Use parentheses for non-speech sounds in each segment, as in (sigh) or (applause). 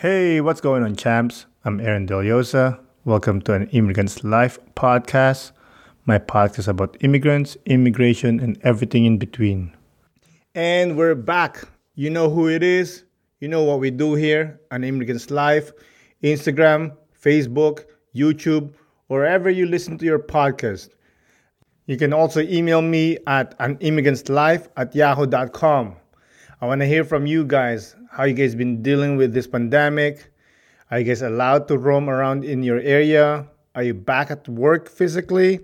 Hey, what's going on, champs? I'm Aaron Deliosa. Welcome to an Immigrant's Life podcast. My podcast about immigrants, immigration, and everything in between. And we're back. You know who it is. You know what we do here on Immigrant's Life, Instagram, Facebook, YouTube, wherever you listen to your podcast. You can also email me at an life at yahoo.com. I want to hear from you guys. How you guys been dealing with this pandemic? Are you guys allowed to roam around in your area? Are you back at work physically?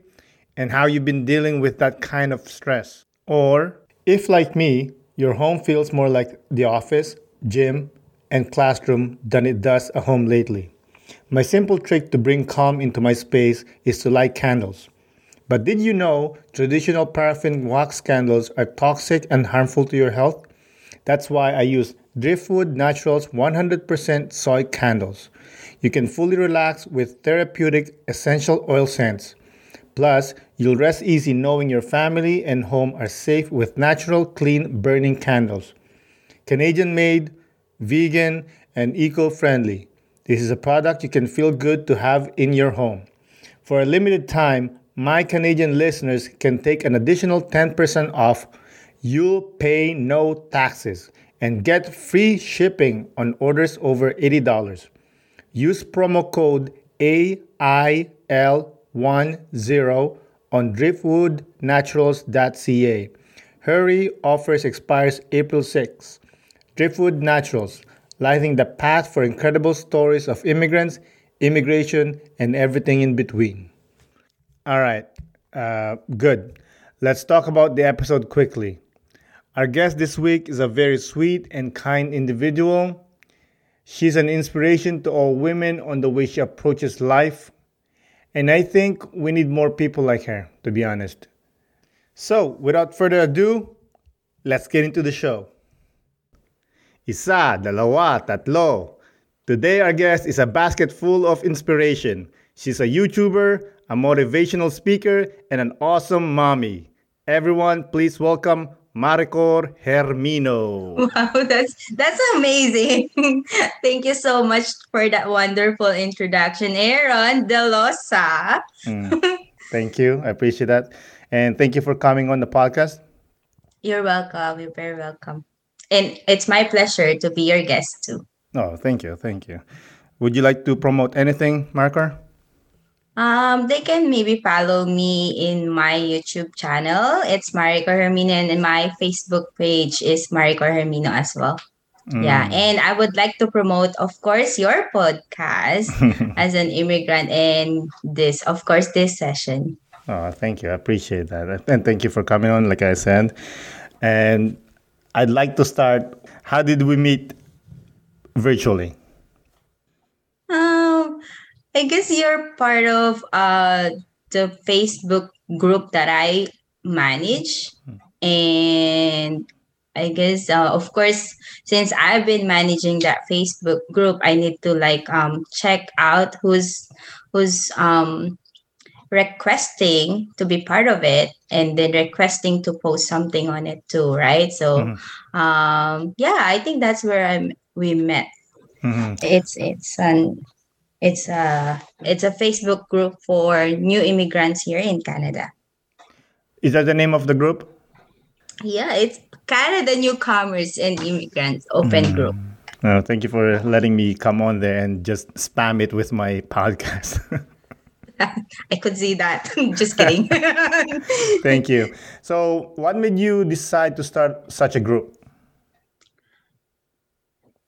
And how you've been dealing with that kind of stress? Or if like me, your home feels more like the office, gym, and classroom than it does a home lately. My simple trick to bring calm into my space is to light candles. But did you know traditional paraffin wax candles are toxic and harmful to your health? That's why I use Driftwood Naturals 100% soy candles. You can fully relax with therapeutic essential oil scents. Plus, you'll rest easy knowing your family and home are safe with natural, clean burning candles. Canadian made, vegan, and eco friendly. This is a product you can feel good to have in your home. For a limited time, my Canadian listeners can take an additional 10% off. You'll pay no taxes and get free shipping on orders over $80. Use promo code AIL10 on driftwoodnaturals.ca. Hurry offers expires April 6. Driftwood Naturals, lighting the path for incredible stories of immigrants, immigration, and everything in between. All right, uh, good. Let's talk about the episode quickly. Our guest this week is a very sweet and kind individual. She's an inspiration to all women on the way she approaches life. And I think we need more people like her, to be honest. So, without further ado, let's get into the show. Isa, dalawa, tatlo. Today, our guest is a basket full of inspiration. She's a YouTuber, a motivational speaker, and an awesome mommy. Everyone, please welcome Maricor Hermino. Wow, (laughs) that's that's amazing. (laughs) Thank you so much for that wonderful introduction, Aaron Delosa. mm, (laughs) thank you. I appreciate that. And thank you for coming on the podcast. You're welcome. You're very welcome. And it's my pleasure to be your guest too. Oh, thank you. Thank you. Would you like to promote anything, Maricor? Um, they can maybe follow me in my YouTube channel. It's Maricor Hermino, and my Facebook page is Maricor Hermino as well. Mm. Yeah, and I would like to promote, of course, your podcast (laughs) as an immigrant, and this, of course, this session. Oh, thank you. I appreciate that, and thank you for coming on. Like I said, and I'd like to start. How did we meet virtually? I guess you're part of uh, the Facebook group that I manage. And I guess, uh, of course, since I've been managing that Facebook group, I need to like um, check out who's who's um, requesting to be part of it and then requesting to post something on it too, right? So, mm-hmm. um, yeah, I think that's where I'm. We met. Mm-hmm. It's it's an it's a it's a Facebook group for new immigrants here in Canada. Is that the name of the group? Yeah, it's Canada Newcomers and Immigrants Open mm. Group. Oh, thank you for letting me come on there and just spam it with my podcast. (laughs) I could see that. (laughs) just kidding. (laughs) thank you. So, what made you decide to start such a group?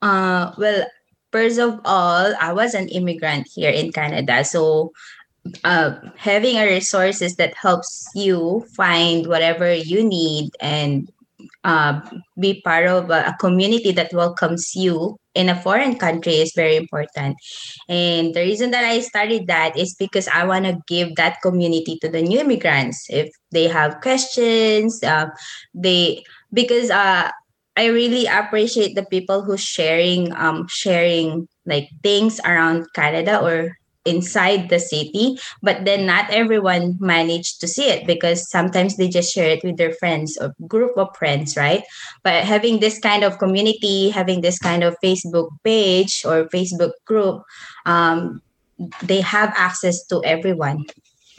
Uh, well, first of all, I was an immigrant here in Canada. So uh, having a resources that helps you find whatever you need and uh, be part of a, community that welcomes you in a foreign country is very important. And the reason that I started that is because I want to give that community to the new immigrants. If they have questions, uh, they because uh, I really appreciate the people who sharing um sharing like things around Canada or inside the city but then not everyone managed to see it because sometimes they just share it with their friends or group of friends right? But having this kind of community having this kind of facebook page or facebook group um, they have access to everyone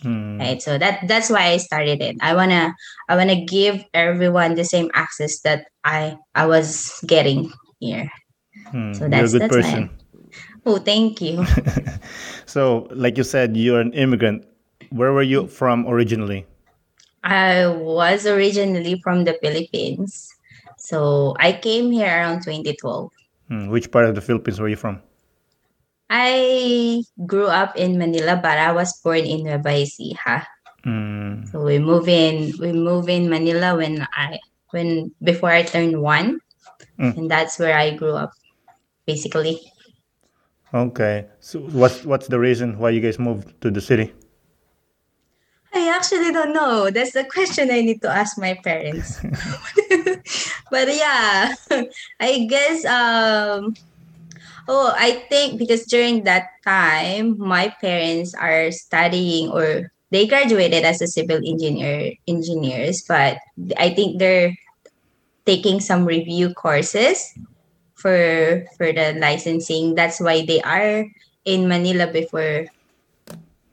Hmm. right so that that's why i started it i want to i want to give everyone the same access that i i was getting here Hmm. So You're that's- a good that's why. person. oh thank you (laughs) So, like you said, you're an immigrant. Where were you from originally? I was originally from the Philippines. So I came here around 2012. Hmm. Which part of the Philippines were you from? I grew up in Manila, but I was born in Nueva Ecija. Hmm. So we move in we move in Manila when I when before I turned one. Mm. And that's where I grew up, basically. Okay. So, what's what's the reason why you guys moved to the city? I actually don't know. That's the question I need to ask my parents. (laughs) (laughs) but yeah, (laughs) I guess um oh, I think because during that time my parents are studying or they graduated as a civil engineer engineers, but I think they're taking some review courses for for the licensing. That's why they are in Manila before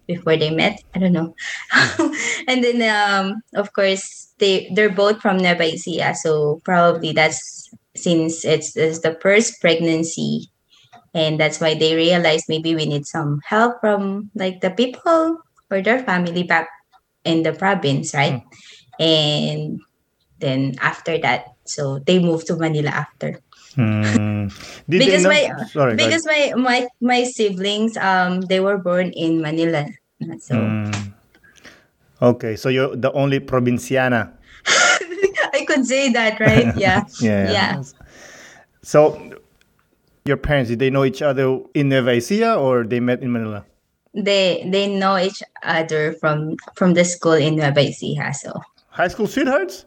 before they met. I don't know. (laughs) and then um of course they they're both from Nueva Ecija, so probably that's since it's, it's the first pregnancy and that's why they realized maybe we need some help from like the people or their family back in the province, right? And then after that, so they moved to Manila after. (laughs) Did because my? Sorry. because my my my siblings um they were born in Manila so Hmm. Okay, so you're the only provinciana. (laughs) I could say that right (laughs) yeah Yeah. yeah So, your parents did they know each other in Nueva Ecija or they met in Manila? they they know each other from from the school in Nueva Ecija so High school sweethearts?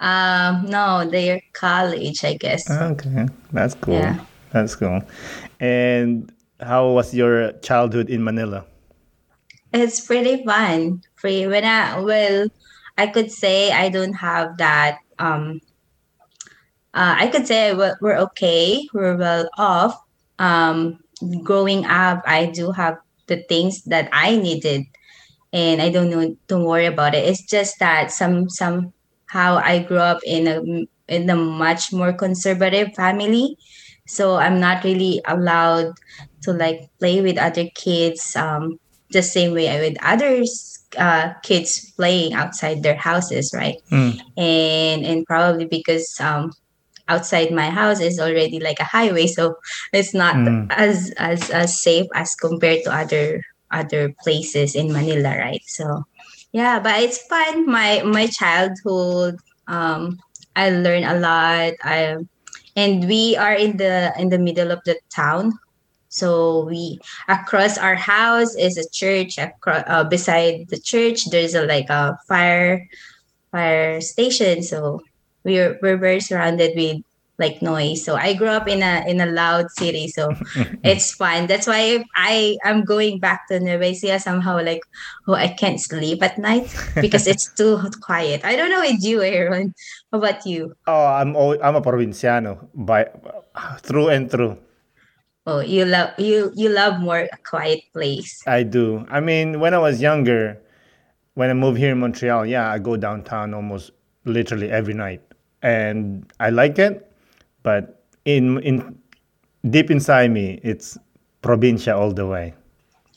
um no they're college I guess Okay, that's cool. Yeah. That's cool. And how was your childhood in Manila? it's pretty fun free when I well I could say I don't have that um uh, I could say we're, we're okay we're well off um growing up I do have the things that I needed and I don't know don't worry about it it's just that some somehow I grew up in a in a much more conservative family so I'm not really allowed to like play with other kids um the same way I with others uh, kids playing outside their houses, right? Mm. And and probably because um, outside my house is already like a highway, so it's not Mm. as as as safe as compared to other other places in Manila, right? So yeah, but it's fun. My my childhood, um, I learned a lot. I and we are in the in the middle of the town so we across our house is a church across, uh, beside the church there's a like a fire fire station so we're we're very surrounded with like noise. So i grew up in a in a loud city so (laughs) it's fun that's why i i'm going back to Nueva Ecija somehow like oh i can't sleep at night because it's (laughs) too quiet. I don't know with you aaron. How about you? Oh, I'm I'm a provinciano by through and through. oh you love you you love more a quiet place. I do. I mean, when I was younger, when I moved here in Montreal, yeah, I go downtown almost literally every night, and I like it. But in in deep inside me, it's provincia all the way.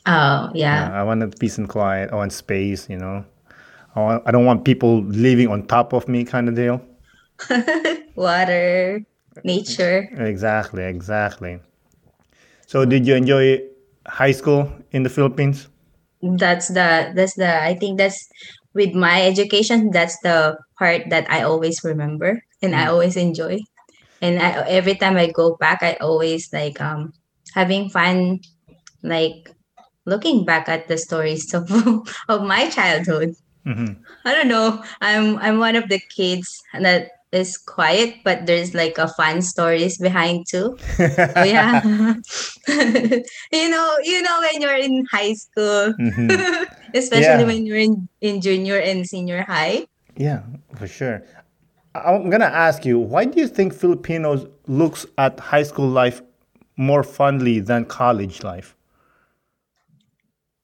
oh yeah I want peace and quiet. I want space. You know, I want, I don't want people living on top of me, kind of deal. (laughs) water, nature. Exactly, exactly. So, did you enjoy high school in the Philippines? That's the that's the I think that's with my education. That's the part that I always remember and I always enjoy. And I, every time I go back, I always like um having fun, like looking back at the stories of (laughs) of my childhood. hmm I don't know. I'm I'm one of the kids that is quiet, but there's like a fun stories behind too. Oh (laughs) yeah. (laughs) you know, you know when you're in high school, Mhm. Especially Yeah. when you're in, in junior and senior high. Yeah, for sure. I'm gonna ask you, why do you think Filipinos looks at high school life more fondly than college life?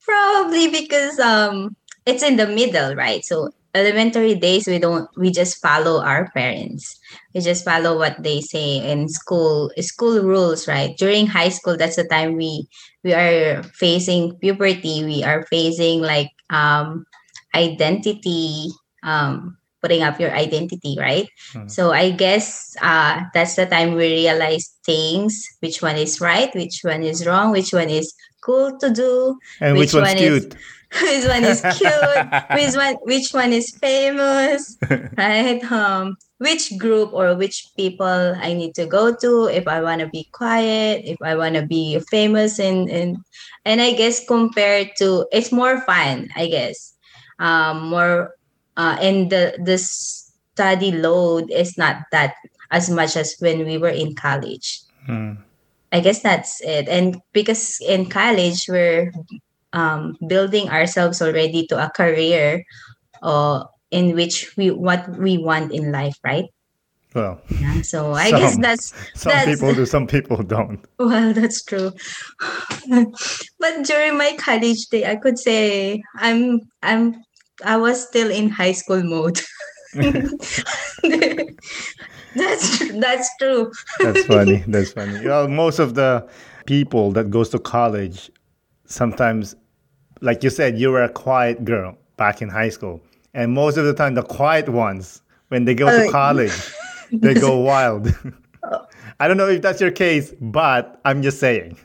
Probably because um it's in the middle, right? So elementary days we don't we just follow our parents. We just follow what they say in school school rules, right? During high school, that's the time we we are facing puberty, we are facing like um identity, um putting up your identity, right? Mhm. So I guess uh that's the time we realize things, which one is right, which one is wrong, which one is cool to do, And which, Which one's one is- cute? (laughs) which one is cute, which one which one is famous, (laughs) right? Um, which group or which people I need to go to if I want to be quiet, if I want to be famous, and and and I guess compared to it's more fun, I guess, um, more, uh, and the the study load is not that as much as when we were in college. Hmm. I guess that's it. And because in college we're um, building ourselves already to a career uh, in which we what we want in life, right? Well, Yeah. So I guess that's some That's- people do, some people don't. (laughs) well, that's true. (laughs) but during my college day, I could say I'm I'm I was still in high school mode. (laughs) that's tr- that's true. That's funny. That's funny. Well, most of the people that goes to college, sometimes, like you said, you were a quiet girl back in high school, and most of the time, the quiet ones, when they go to college, (laughs) they go wild. (laughs) I don't know if that's your case, but I'm just saying.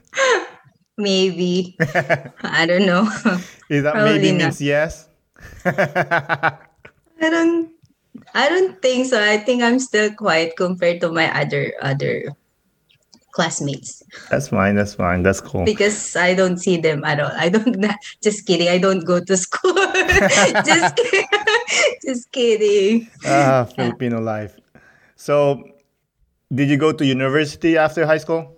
Maybe (laughs) I don't know. Is that Probably maybe not. means yes? I don't I don't think so. I think I'm still quiet compared to my other other classmates that's fine. That's fine. That's cool. because I don't see them at all. I don't (laughs) just kidding. I don't go to school. (laughs) just (laughs) kidding. just kidding. Ah, Filipino life. So, did you go to university after high school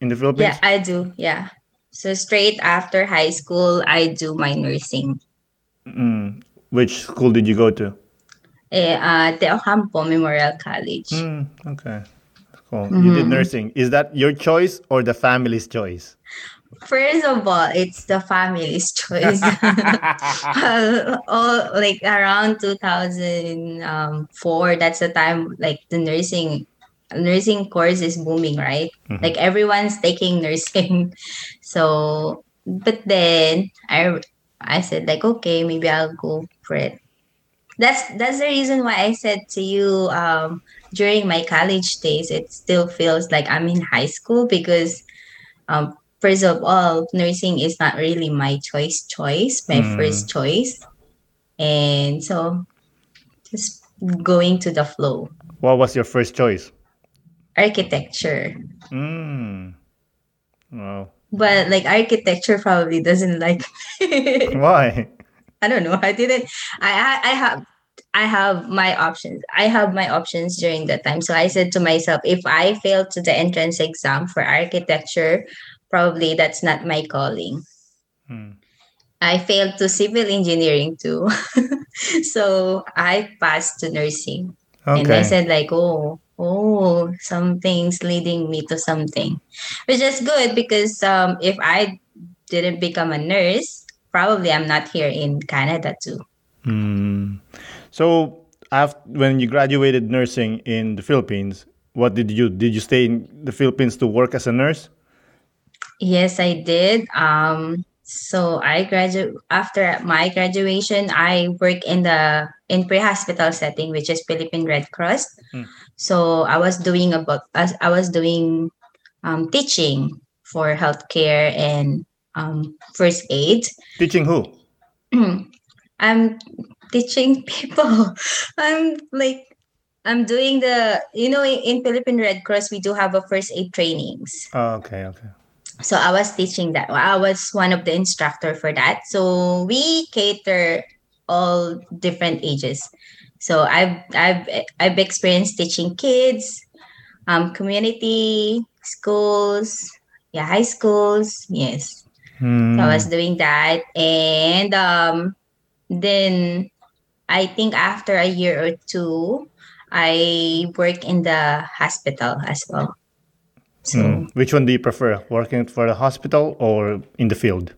in the Philippines? Yeah, I do. Yeah. So straight after high school, I do my nursing. Mm. Which school did you go to? Eh, uh, De Ocampo Memorial College. Mm, okay. Cool. You did Mhm. nursing. Is that your choice or the family's choice? First of all, it's the family's (laughs) choice. Uh, (laughs) all like around 2004 that's the time like the nursing nursing course is booming right Mhm. like everyone's taking nursing (laughs) so but then i i said like okay maybe i'll go for it that's that's the reason why i said to you um during my college days it still feels like i'm in high school because um first of all nursing is not really my choice choice my Mm. first choice and so just going to the flow What was your first choice? architecture Mm. Wow. but like architecture probably doesn't like (laughs) Why? i don't know i didn't i i, I have I have my options. I have my options during that time. So I said to myself, if I fail to the entrance exam for architecture, probably that's not my calling. Hmm. I failed to civil engineering too. (laughs) so I passed to nursing. And I said like, oh, oh, something's leading me to something. Which is good because um if I didn't become a nurse, probably I'm not here in Canada too. Mm. So, after, when you graduated nursing in the Philippines, what did you? Did you stay in the Philippines to work as a nurse? Yes, I did. Um, so I graduate after my graduation. I work in the in pre-hospital setting, which is Philippine Red Cross. Hmm. So I was doing about as I was doing um, teaching for healthcare and um, first aid. Teaching who? (clears throat) I'm teaching (laughs) people. I'm like I'm doing the you know in, in Philippine Red Cross we do have a first aid trainings. Oh, okay, okay. so I was teaching that. I was one of the instructor for that. So we cater all different ages. So I've I've I've experienced teaching kids, um, community schools, yeah, high schools. Yes, Hmm. so I was doing that, and um, then I think after a year or two, I work in the hospital as well. So Hmm. Which one do you prefer, working for the hospital or in the field?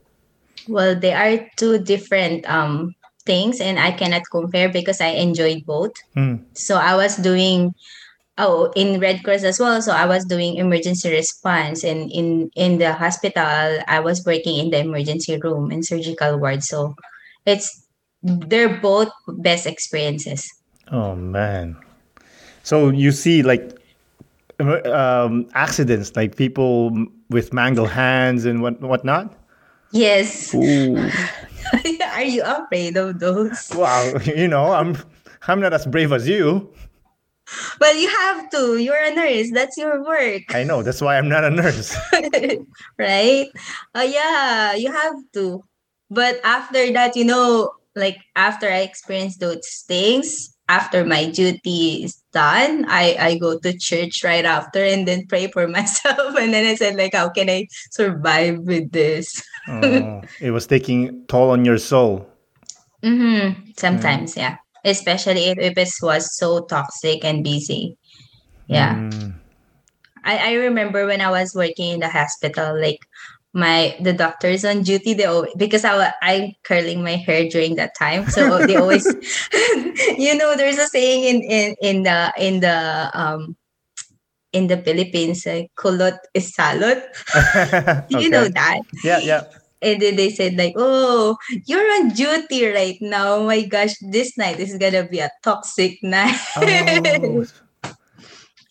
well, they are two different um things, and I cannot compare because I enjoyed both. Hmm. So I was doing oh in Red Cross as well. So I was doing emergency response and in in the hospital I was working in the emergency room and surgical ward. So it's they're both best experiences. Oh man. So you see like um, accidents, like people with mangled hands and what whatnot. Yes. (laughs) Are you afraid of those? wow. You know, I'm I'm not as brave as you. Well, you have to. You're a nurse. That's your work. I know. That's why I'm not a nurse. (laughs) right? Oh yeah, you have to. But after that, you know, like after I experience those things, after my duty is done, I I go to church right after and then pray for (laughs) myself. And then I said, like, how can I survive with this? oh, it was taking toll on your soul. Mm-hmm. Sometimes, yeah. Especially if, if it was so toxic and busy. Yeah. Mm. I, I remember when I was working in the hospital, like my the doctors on duty, they always, because I I'm curling my hair during that time, so (laughs) they always, (laughs) you know, there's a saying in in in the in the um in the Philippines, uh, kulot is salot. (laughs) You know that? Yeah, yeah. And then they said like, "Oh, you're on duty right now. Oh my gosh, this night is gonna be a toxic night." Oh,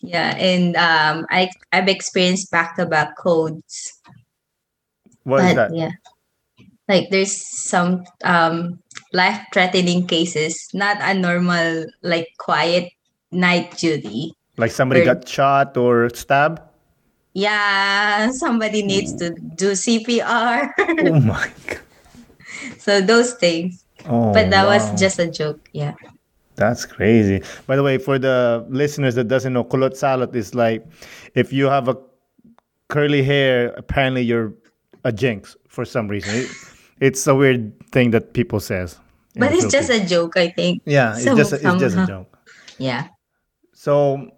yeah, and um, I I've experienced back to back codes. What is but that? yeah, like there's some um life threatening cases, not a normal like quiet night duty. Like somebody Or- got shot or stabbed? Yeah, somebody needs to do CPR. Oh (laughs) my god. so those things. Oh, But that wow. was just a joke. Yeah. That's crazy. By the way, for the listeners that doesn't know, kulot salot is like if you have a curly hair, apparently you're a jinx for some reason. It, it's a weird thing that people says. But it's just a joke, I think. yeah, it's just a, it's just a joke. (laughs) Yeah. So,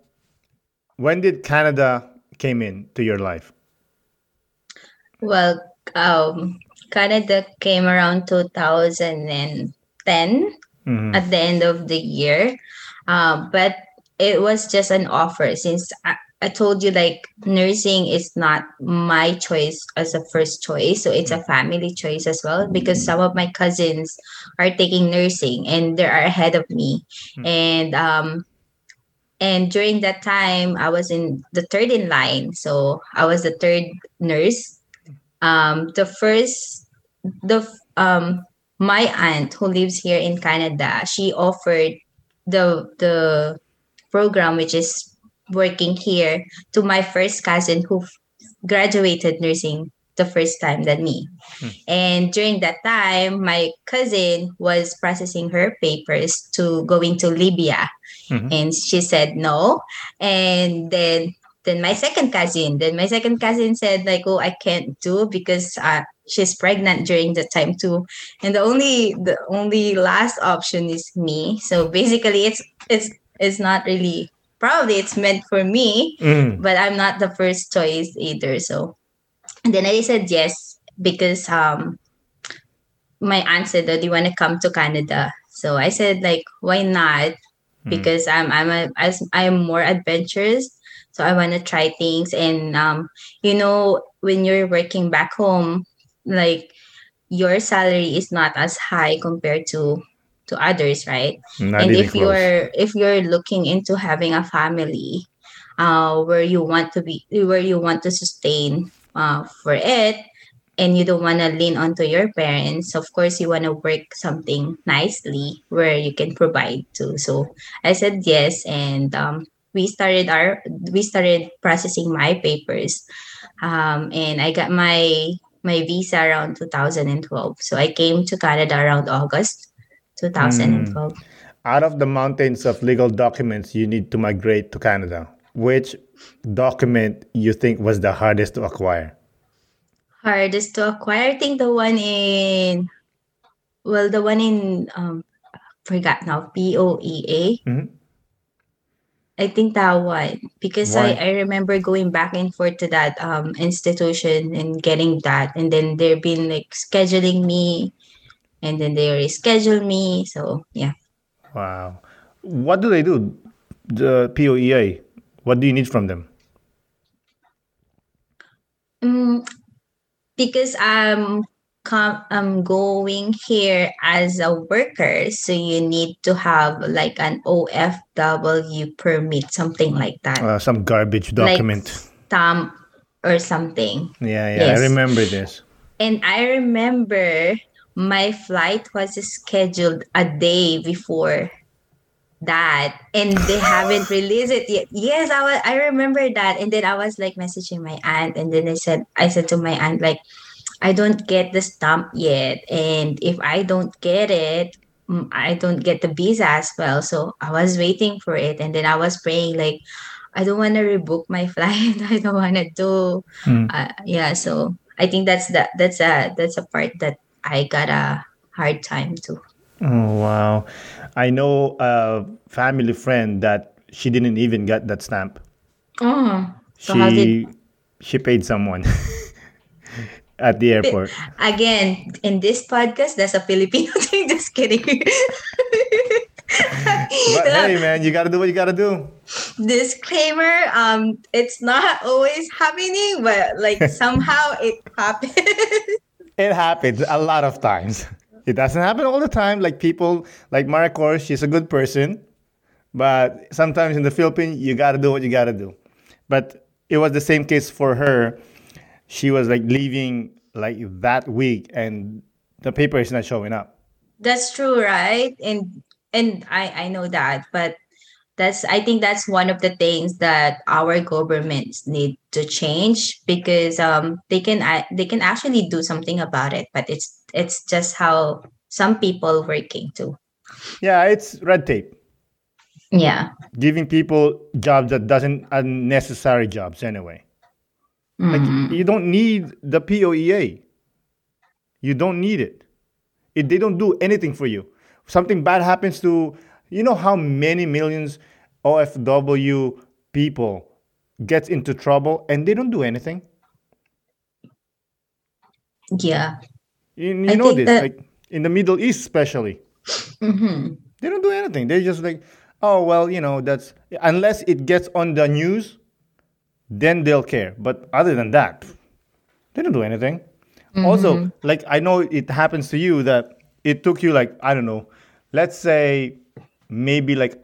when did Canada came in to your life? Well, um, Canada came around 2010 Mhm. at the end of the year. Uh, but it was just an offer since I, I told you like nursing is not my choice as a first choice. So it's a family choice as well because some of my cousins are taking nursing and they are ahead of me. Hmm. And um and during that time I was in the third in line. So I was the third nurse. Um the first the um my aunt who lives here in Canada, she offered the the program which is working here to my first cousin who graduated nursing the first time than me. Hmm. And during that time, my cousin was processing her papers to going to Libya. Mhm. And she said no. And then then my second cousin, then my second cousin said like, oh, I can't do because uh, she's pregnant during the time too. And the only the only last option is me. So basically, it's it's it's not really probably it's meant for me, Mm. but I'm not the first choice either. So and then I said yes because um my aunt said that you want to come to Canada. So I said like why not? Mm. Because I'm I'm a as I'm more adventurous. So I want to try things and um you know when you're working back home like your salary is not as high compared to to others, right? Not and if close. you're if you're looking into having a family uh where you want to be where you want to sustain uh for it and you don't want to lean onto your parents of course you want to work something nicely where you can provide to so i said yes and um we started our we started processing my papers um and i got my my visa around 2012 so i came to canada around august 2012 out of the mountains of legal documents you need to migrate to Canada, which document you think was the hardest to acquire? Hardest to acquire. I think the one in, well, the one in, um, forgot now, POEA. Mhm. I think that one because Why? I, I remember going back and forth to that um institution and getting that and then they've been like scheduling me and then they reschedule me so yeah Wow. What do they do? The POEA. What do you need from them? mm, because I'm com- I'm going here as a worker so you need to have like an OFW permit something like that Uh, some garbage document. like stamp or something yeah, yeah, I remember this. And I remember my flight was scheduled a day before that and they haven't (gasps) released it yet. Yes, I was I remember that. And then I was like messaging my aunt and then I said I said to my aunt like I don't get the stamp yet and if I don't get it mm, I don't get the visa as well. So I was waiting for it and then I was praying like I don't want to rebook my (laughs) flight. I don't want to do Hmm. uh, yeah so i think that's that that's a that's a part that i got a hard time too. Oh, wow. I know a family friend that she didn't even get that stamp. oh so how did She she paid someone (laughs) at the airport. again in this podcast that's a filipino (laughs) thing just kidding But (laughs) hey, man, you gotta do what you gotta do. disclaimer um it's not always happening but like somehow it happens It happens a lot of times. (laughs) It doesn't happen all the time. Like people, like Maricor, she's a good person, but sometimes in the Philippines, you gotta do what you gotta do. But it was the same case for her. She was like leaving like that week, and the paper is not showing up. that's true right and and i i know that but that's i think that's one of the things that our governments need to change because um they can they can actually do something about it but it's it's just how some people working too Yeah, it's red tape. yeah Giving people jobs that doesn't unnecessary jobs anyway. Like Mhm. you don't need the POEA. You don't need it. it. They don't do anything for you. Something bad happens to you know how many millions OFW people get into trouble and they don't do anything. yeah You, know this, that- like in the Middle East especially. hmm They don't do anything. They're just like, oh well, you know, that's unless it gets on the news, then they'll care. But other than that, they don't do anything. Also, like I know it happens to you that it took you like I don't know, let's say maybe like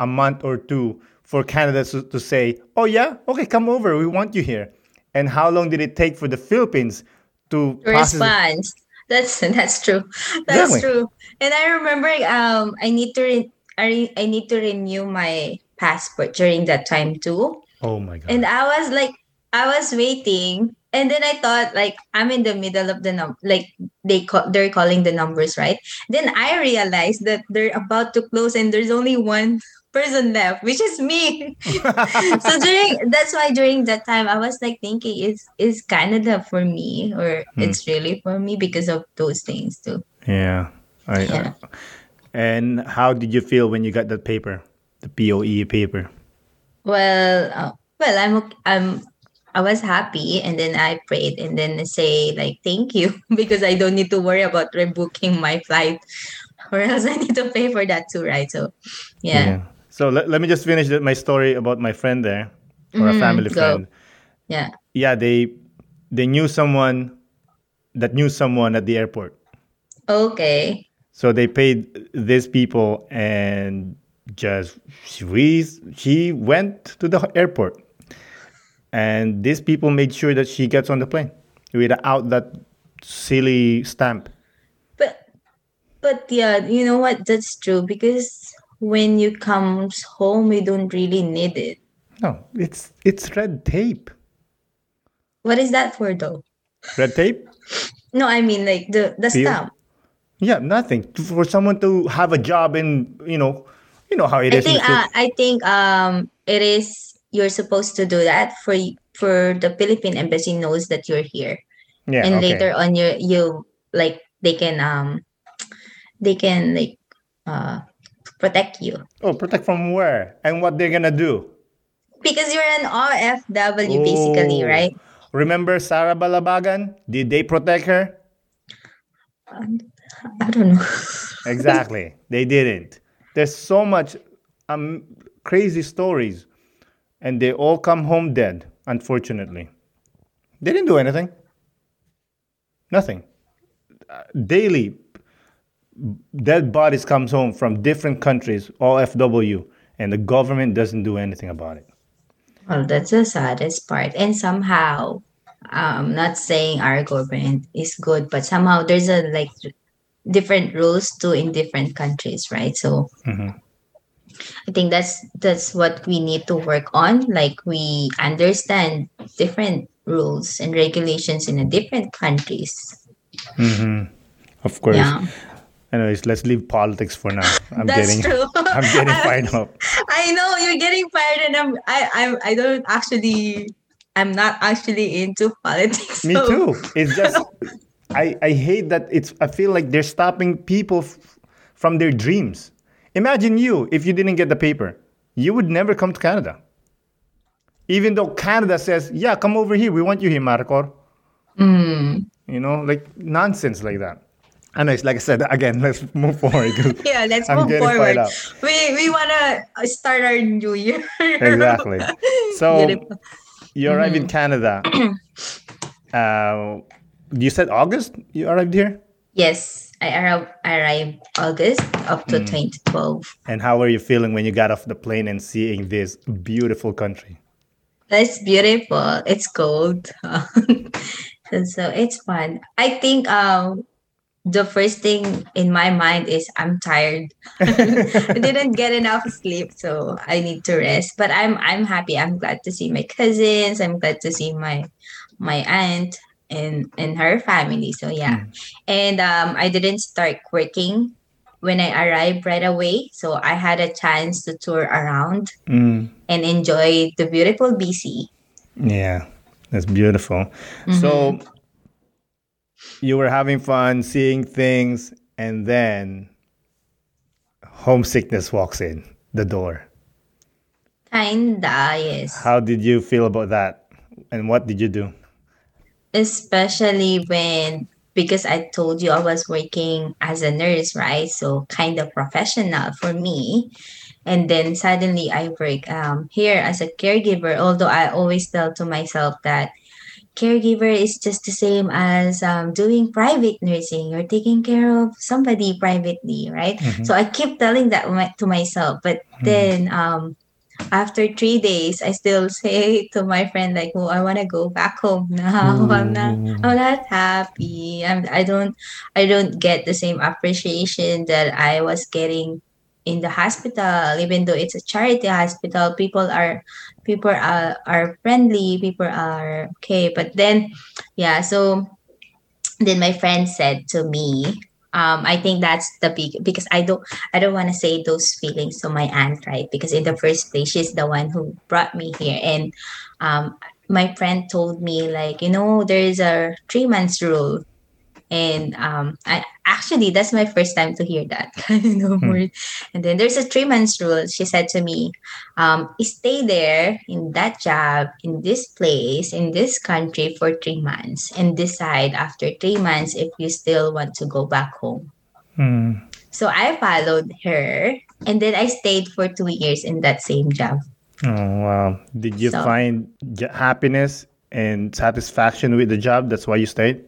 a month or two for Canada to, to say, oh yeah, okay, come over, we want you here. And how long did it take for the Philippines to response that's that's true that's Exactly. true and i remember um i need to re- I, re- I need to renew my passport during that time too Oh my god! and I was like, I was waiting, and then I thought like I'm in the middle of the num like they call they're calling the numbers right. Then I realized that they're about to close, and there's only one person left, which is me. (laughs) so during that's why during that time I was like thinking, is is Canada for me or it's really for me because of those things too. Yeah. I, Yeah. and how did you feel when you got that paper, the POE paper? Well, uh, well, I'm I'm I was happy, and then I prayed, and then say like thank you (laughs) because I don't need to worry about rebooking my flight, (laughs) or else I need to pay for that too, right? So, yeah, So let, let me just finish my story about my friend there, or a Mhm, family go. friend. yeah, Yeah, they they knew someone that knew someone at the airport. okay, So they paid these people and just we she went to the airport. And these people made sure that she gets on the plane without that silly stamp. but but yeah, you know what? That's true because when you comes home, you don't really need it. No, it's it's red tape. What is that for though? Red tape? No, I mean like the the Bill? stamp. Yeah, nothing. For someone to have a job in, you know, you know how it I is think uh, I think um it is you're supposed to do that for for the Philippine embassy knows that you're here. yeah, and okay. later on you you like they can um they can like uh protect you Oh, protect from where? And what they're gonna do? because you're an OFW basically, Oh. right? Remember Sarah Balabagan? Did they protect her? Um, I don't know. Exactly. (laughs) they didn't. There's so much um, crazy stories, and they all come home dead, unfortunately. They didn't do anything. Nothing. Uh, daily, dead bodies comes home from different countries, OFW, and the government doesn't do anything about it. Well, that's the saddest part. And somehow, I'm not saying our government is good, but somehow there's a like different rules too in different countries, right? So Mhm. I think that's that's what we need to work on. Like we understand different rules and regulations in the different countries. Mhm. Of course. Yeah, Anyways, let's leave politics for now. (laughs) I'm that's getting, true. (laughs) I'm getting (laughs) fired up. I know you're getting fired, and I'm I I'm I don't actually I'm not actually into politics. Me so- too. It's just I I hate that it's I feel like they're stopping people f- from their dreams. Imagine you if you didn't get the paper. You would never come to Canada. Even though Canada says, "Yeah, come over here. We want you here, Maricor." Mm. You know, like nonsense like that. Anyways, like I said, again, (laughs) let's move forward. (laughs) Yeah, let's I'm move forward. We we wanna start our new year. (laughs) Exactly. So you arrived Mm-hmm. in Canada. (clears throat) uh, you said August. You arrived here. Yes, I arrived, arrived August up to Mm. 2012. And how were you feeling when you got off the plane and seeing this beautiful country? That's beautiful. It's cold. (laughs) and so it's fun. I think um the first thing in my mind is I'm tired. (laughs) I didn't get enough sleep, so I need to rest. But I'm I'm happy. I'm glad to see my cousins. I'm glad to see my my aunt and and her family. So yeah. And um I didn't start working when I arrived right away. So I had a chance to tour around Mm, and enjoy the beautiful BC. yeah, that's beautiful. So you were having fun, seeing things, and then homesickness walks in the door. Kinda, yes. How did you feel about that? And what did you do? Especially when because I told you I was working as a nurse, right? So kind of professional for me. And then suddenly I work um, here as a caregiver, although I always tell to myself that caregiver is just the same as um, doing private nursing or taking care of somebody privately, right? Mhm. So I keep telling that to myself. But then um, after three days, I still say to my friend like, "Oh, I want to go back home now. (laughs) I'm not. I'm not mm. happy. I'm. I don't. I don't get the same appreciation that I was getting in the hospital. Even though it's a charity hospital, people are people are are friendly. People are okay. But then, yeah. So then my friend said to me. Um, I think that's the big because I don't I don't want to say those feelings to my aunt, right? Because in the first place, she's the one who brought me here, and um, my friend told me like, you know, there is a three months rule, and um, I actually that's my first time to hear that (laughs) kind of Hmm. word. And then there's a three months rule. She said to me, um, stay there in that job in this place in this country for three months and decide after three months if you still want to go back home. Mm. So I followed her and then I stayed for two years in that same job. Oh wow! Did you So- find happiness and satisfaction with the job? That's why you stayed.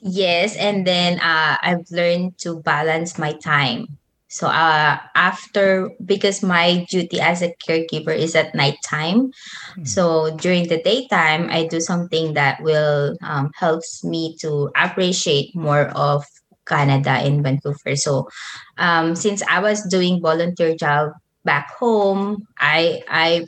Yes, and then uh, I've learned to balance my time. So uh, after because my duty as a caregiver is at nighttime, so during the daytime I do something that will um, helps me to appreciate more of Canada in Vancouver. So um, since I was doing volunteer job back home, I I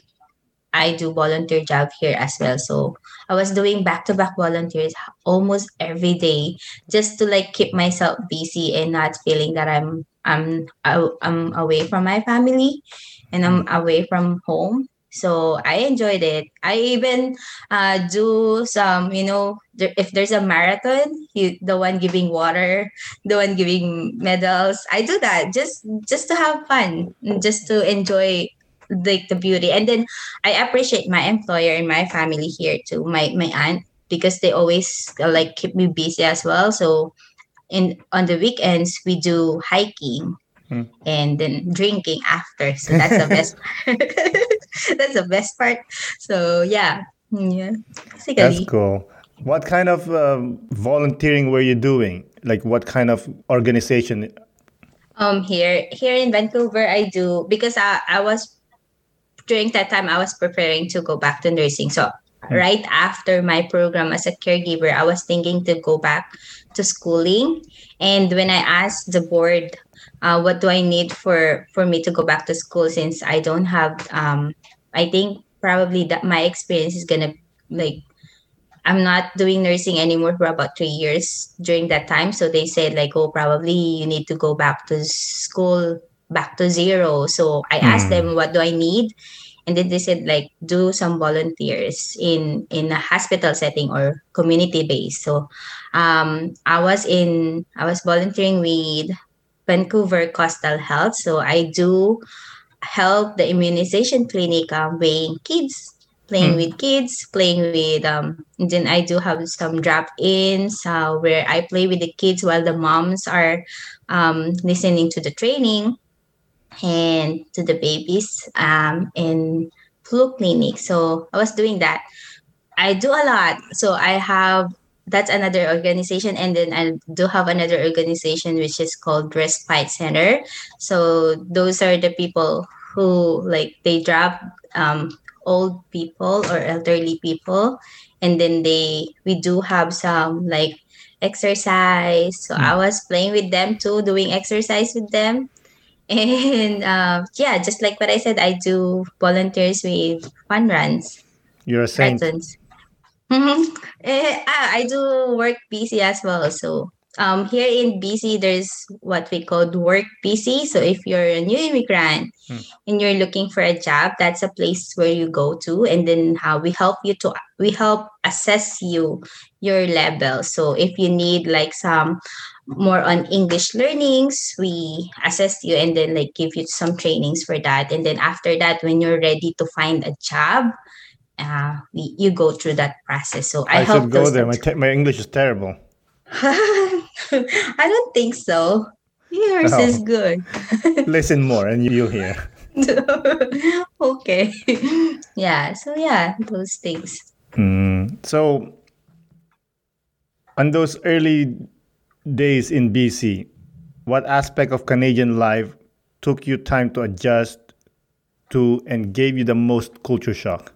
I do volunteer job here as well. So I was doing back to back volunteers almost every day just to like keep myself busy and not feeling that I'm I'm I'm away from my family and I'm away from home. So I enjoyed it. I even uh, do some, you know, there, if there's a marathon, you, the one giving water, the one giving medals, I do that just just to have fun, just to enjoy like the beauty. And then I appreciate my employer and my family here too, my my aunt, because they always uh, like keep me busy as well. So in on the weekends we do hiking hmm. and then drinking after. So that's the best part. (laughs) (laughs) that's the best part. So yeah, yeah. Basically. That's cool. What kind of um, volunteering were you doing? Like what kind of organization? Um, here here in Vancouver, I do because I I was during that time I was preparing to go back to nursing. So hmm. right after my program as a caregiver, I was thinking to go back to schooling. And when I asked the board, uh, what do I need for for me to go back to school since I don't have um, I think probably that my experience is gonna like I'm not doing nursing anymore for about three years during that time. So they said like, oh, probably you need to go back to school, back to zero. So I asked mm. them, what do I need? And then they said like, do some volunteers in in a hospital setting or community based. So um, I was in I was volunteering with Vancouver Coastal Health. So I do help the immunization clinic um, weighing kids playing mm. with kids playing with um and then i do have some drop-ins uh, where i play with the kids while the moms are um, listening to the training and to the babies um, in flu clinic. So i was doing that. I do a lot. So i have that's another organization. And then i do have another organization which is called respite center. So those are the people who like they drop um, old people or elderly people. And then they we do have some like exercise. So mm. i was playing with them too doing exercise with them (laughs) and uh, yeah just like what i said i do volunteers with fun runs you're a saint (laughs) mm-hmm. ah, i do work BC as well so um, here in BC, there's what we call work BC. So if you're a new immigrant hmm. and you're looking for a job, that's a place where you go to, and then how we help you to we help assess you your level. So if you need like some more on English learnings, we assess you and then like give you some trainings for that. And then after that, when you're ready to find a job, uh, we, you go through that process. So I, I should go there. My, te- my English is terrible. (laughs) I don't think so. Yours oh. is good. (laughs) Listen more and you'll hear. (laughs) okay. Yeah. So yeah, those things. Mm, so on those early days in BC, what aspect of Canadian life took you time to adjust to and gave you the most culture shock?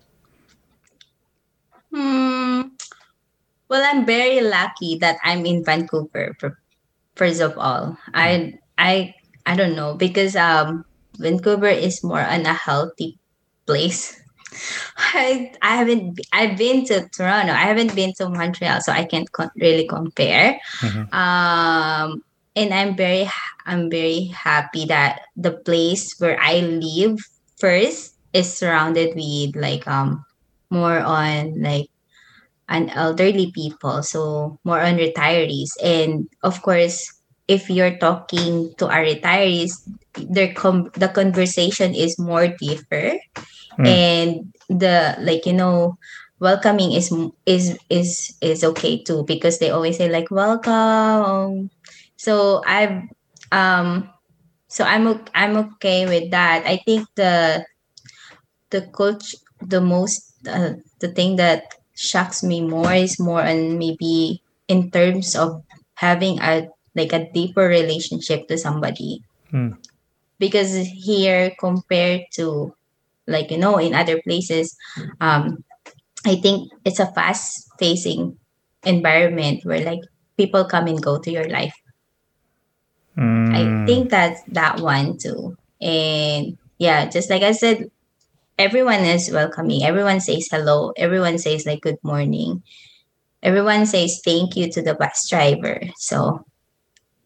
Well, I'm very lucky that I'm in Vancouver. First of all, I I I don't know because um Vancouver is more on a healthy place. I I haven't I've been to Toronto. I haven't been to Montreal, so I can't con- really compare. Mm-hmm. Um, and I'm very I'm very happy that the place where I live first is surrounded with like um more on like an elderly people, so more on retirees. And of course, if you're talking to our retirees, their com- the conversation is more deeper, mm. and the like you know welcoming is is is is okay too because they always say like welcome. So I've um so I'm I'm okay with that. I think the the coach the most uh, the thing that shocks me more is more on maybe in terms of having a like a deeper relationship to somebody mm. because here compared to like you know in other places um i think it's a fast facing environment where like people come and go to your life mm. i hmm. think that's that one too and yeah just like i said everyone is welcoming. Everyone says hello. Everyone says like good morning. Everyone says thank you to the bus driver. So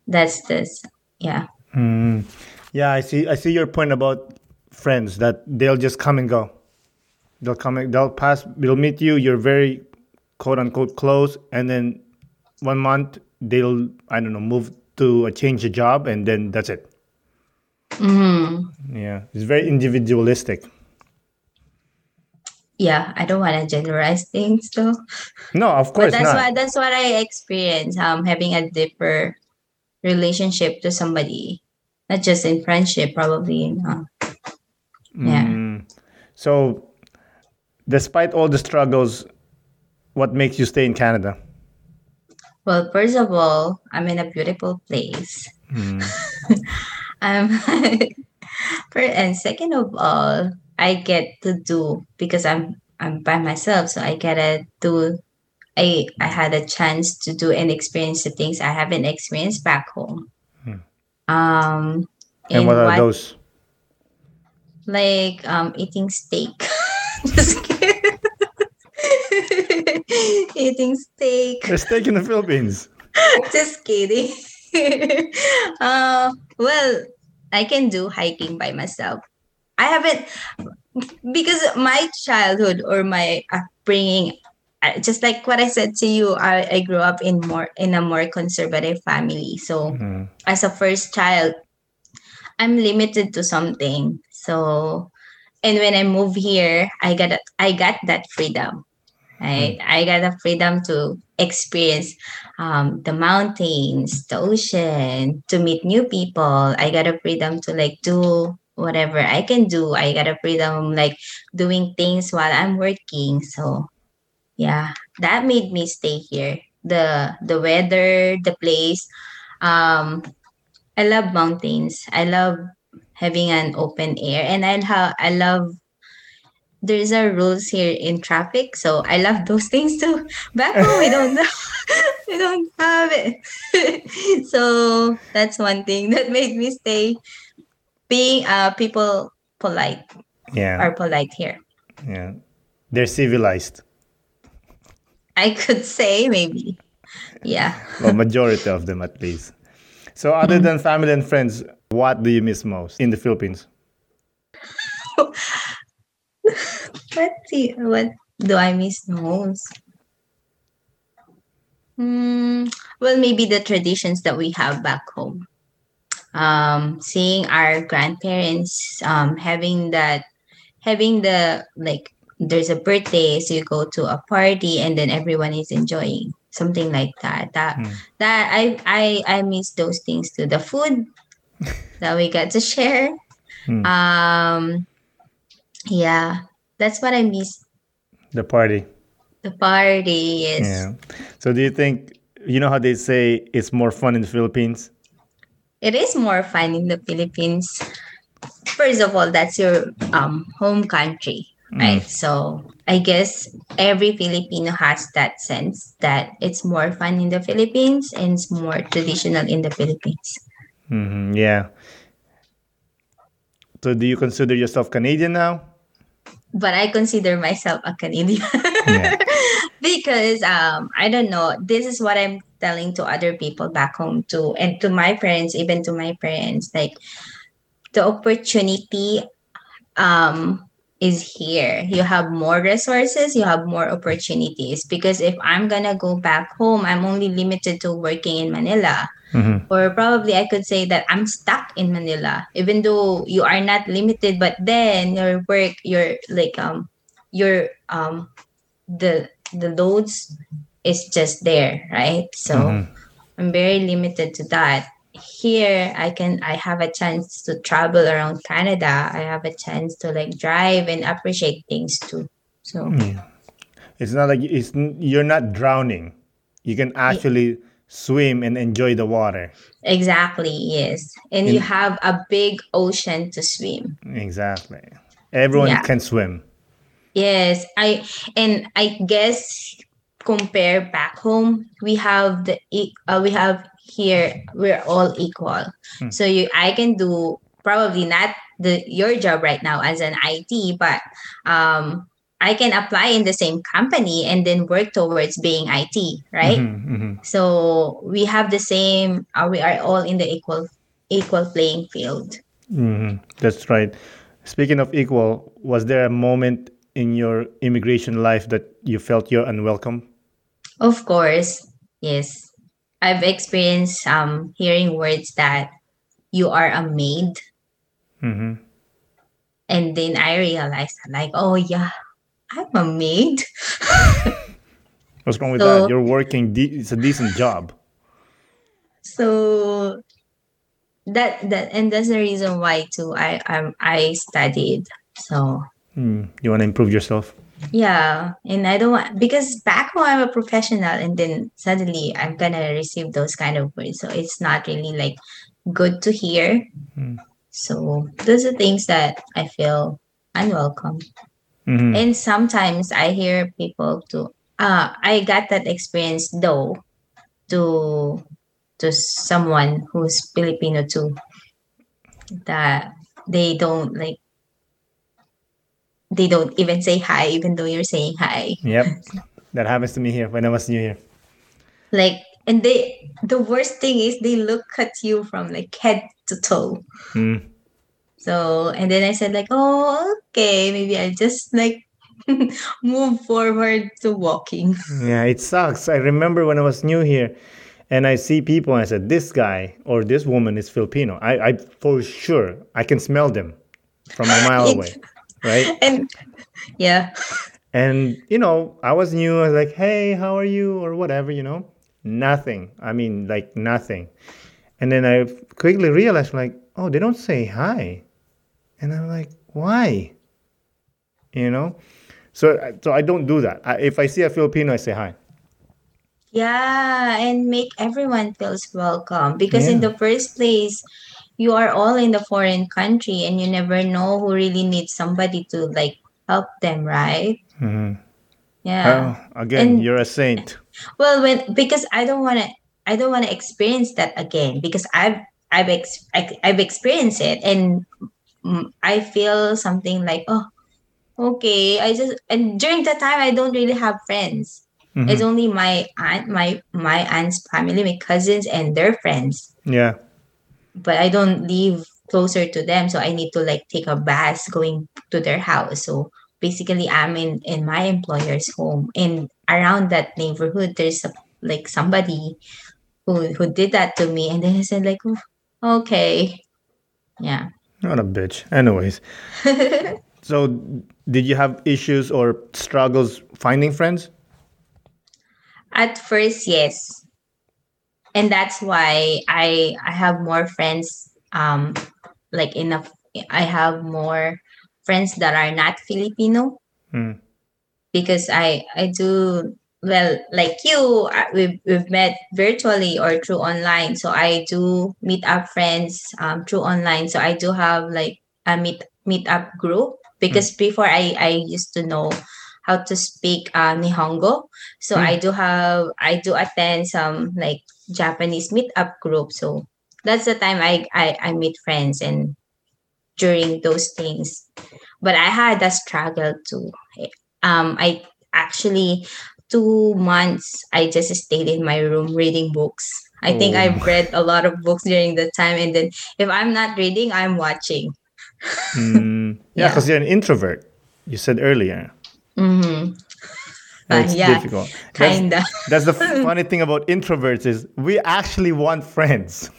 that's this. Yeah. Mm. Yeah, I see. I see your point about friends that they'll just come and go. They'll come. And, they'll pass. They'll meet you. You're very quote unquote close, and then one month they'll I don't know move to a change a job, and then that's it. Mm-hmm. Yeah, it's very individualistic. Yeah, I don't want to generalize things though. No, of course but that's not. what that's what I experienced. Um, having a deeper relationship to somebody, not just in friendship, probably. You know. Yeah. Mm. So, despite all the struggles, what makes you stay in Canada? Well, first of all, I'm in a beautiful place. Mm. (laughs) Um, (laughs) and second of all, I get to do because I'm I'm by myself, so I get to do. I I had a chance to do and experience the things I haven't experienced back home. Hmm. Um, And what are those? Like um, eating steak. (laughs) Just kidding. (laughs) eating steak. There's steak in the Philippines. (laughs) Just kidding. uh, well, I can do hiking by myself. I haven't because my childhood or my upbringing, just like what I said to you, I, I grew up in more in a more conservative family. So Mhm. as a first child, I'm limited to something. So, and when I move here, I got a- I got that freedom. Right, I got the freedom to experience um, the mountains, the ocean, to meet new people. I got a freedom to like do whatever I can do. I got a freedom like doing things while I'm working. So, yeah, that made me stay here. the The weather, the place. Um, I love mountains. I love having an open air, and I have I love there's a rules here in traffic, so I love those (laughs) things too. Back home, we don't (laughs) we don't have it. (laughs) so that's one thing that made me stay. Being uh people polite Yeah, are polite here. yeah. They're civilized. I could say maybe. Yeah. Well, majority of them at least. So, other than family and friends, what do you miss most in the Philippines? (laughs) What do what do I miss most? Hmm. well, maybe the traditions that we have back home. Um, seeing our grandparents, um, having that, having the like, there's a birthday, so you go to a party, and then everyone is enjoying something like that. That Hmm. that I I I miss those things too. The food that we get to share. Hmm. Um, yeah, that's what I miss. The party. The party is Yeah. So, do you think, you know how they say it's more fun in the Philippines? it is more fun in the Philippines. First of all, that's your um home country, right? So I guess every Filipino has that sense that it's more fun in the Philippines and it's more traditional in the Philippines. Hmm yeah. So, do you consider yourself Canadian now? But I consider myself a Canadian. Yeah. (laughs) because um I don't know this is what I'm telling to other people back home too and to my parents even to my parents like the opportunity um is here you have more resources you have more opportunities because if I'm gonna go back home I'm only limited to working in Manila hmm or probably I could say that I'm stuck in Manila, even though you are not limited, but then your work, your like um your um the the loads is just there, right? So Mhm. I'm very limited to that. Here I can I have a chance to travel around Canada. I have a chance to like drive and appreciate things too. So Yeah. It's not like it's you're not drowning. You can actually swim and enjoy the water. exactly, yes. And you have a big ocean to swim. Exactly. Everyone Yeah. can swim. Yes, I and I guess compare back home, we have the uh, we have here we're all equal. Hmm. So you I can do probably not the your job right now as an IT, but um, I can apply in the same company and then work towards being IT, right? Mm-hmm, mm-hmm. So we have the same. Uh, we are all in the equal equal playing field. Mm-hmm. That's right. Speaking of equal, was there a moment in your immigration life that you felt you're unwelcome? Of course, yes. I've experienced um, hearing words that you are a maid. Mm-hmm. And then I realized, like, oh, yeah, I'm a maid. (laughs) What's wrong with So- that? You're working. De- it's a decent job. so that that and that's the reason why too I um I studied. So Hmm. You want to improve yourself. Yeah, and I don't want because back home I'm a professional, and then suddenly I'm gonna receive those kind of words. So it's not really like good to hear. Mm. So those are things that I feel unwelcome. Mhm. And sometimes I hear people to uh I got that experience though to to someone who's Filipino too that they don't like they don't even say hi even though you're saying hi. Yep. that happens to me here when I was new here. Like and they the worst thing is they look at you from like head to toe. Hmm. So and then I said like, oh okay, maybe I'll just like (laughs) move forward to walking. Yeah, it sucks. I remember when I was new here and I see people and I said, this guy or this woman is Filipino. I, I for sure, I can smell them from a mile (laughs) away. Right. (laughs) And yeah. And, you know, I was new. I was like, hey, how are you? Or whatever, you know? Nothing. I mean, like nothing. And then I quickly realized, like, oh, they don't say hi. And I'm like, why? You know? So, so I don't do that. I, if I see a Filipino, I say hi. Yeah, and make everyone feels welcome because in the first place you are all in the foreign country and you never know who really needs somebody to like help them, right? Mhm. Yeah. Oh, again, And- you're a saint. Well, when because I don't want to I don't want to experience that again because I've I've ex, I, I've experienced it and I feel something like oh okay I just and during that time I don't really have friends. Mhm. It's only my aunt, my my aunt's family, my cousins, and their friends. Yeah. But I don't live closer to them, so I need to like take a bus going to their house. So basically, I'm in in my employer's home, and around that neighborhood, there's a, like somebody who who did that to me, and then I said like, "Oh, okay, yeah. Not a bitch. Anyways, (laughs) so did you have issues or struggles finding friends? At first, yes. And that's why I I have more friends um like enough I have more friends that are not Filipino. Hmm. because I I do well like you uh, we've, we've met virtually or through online. So I do meet up friends um, through online. So I do have like a meet meet up group. Because before I I used to know how to speak uh, Nihongo. So Hmm. I do have I do attend some like Japanese meetup group so that's the time I I, I meet friends and during those things but I had a struggle too um I actually two months I just stayed in my room reading books. I think Oh. I've read a lot of books during the time and then if I'm not reading, I'm watching. Mm, (laughs) yeah, Yeah. because you're an introvert. You said earlier. Mm-hmm. Uh, It's yeah, difficult. That's, Kinda. that's the (laughs) funny thing about introverts is we actually want friends.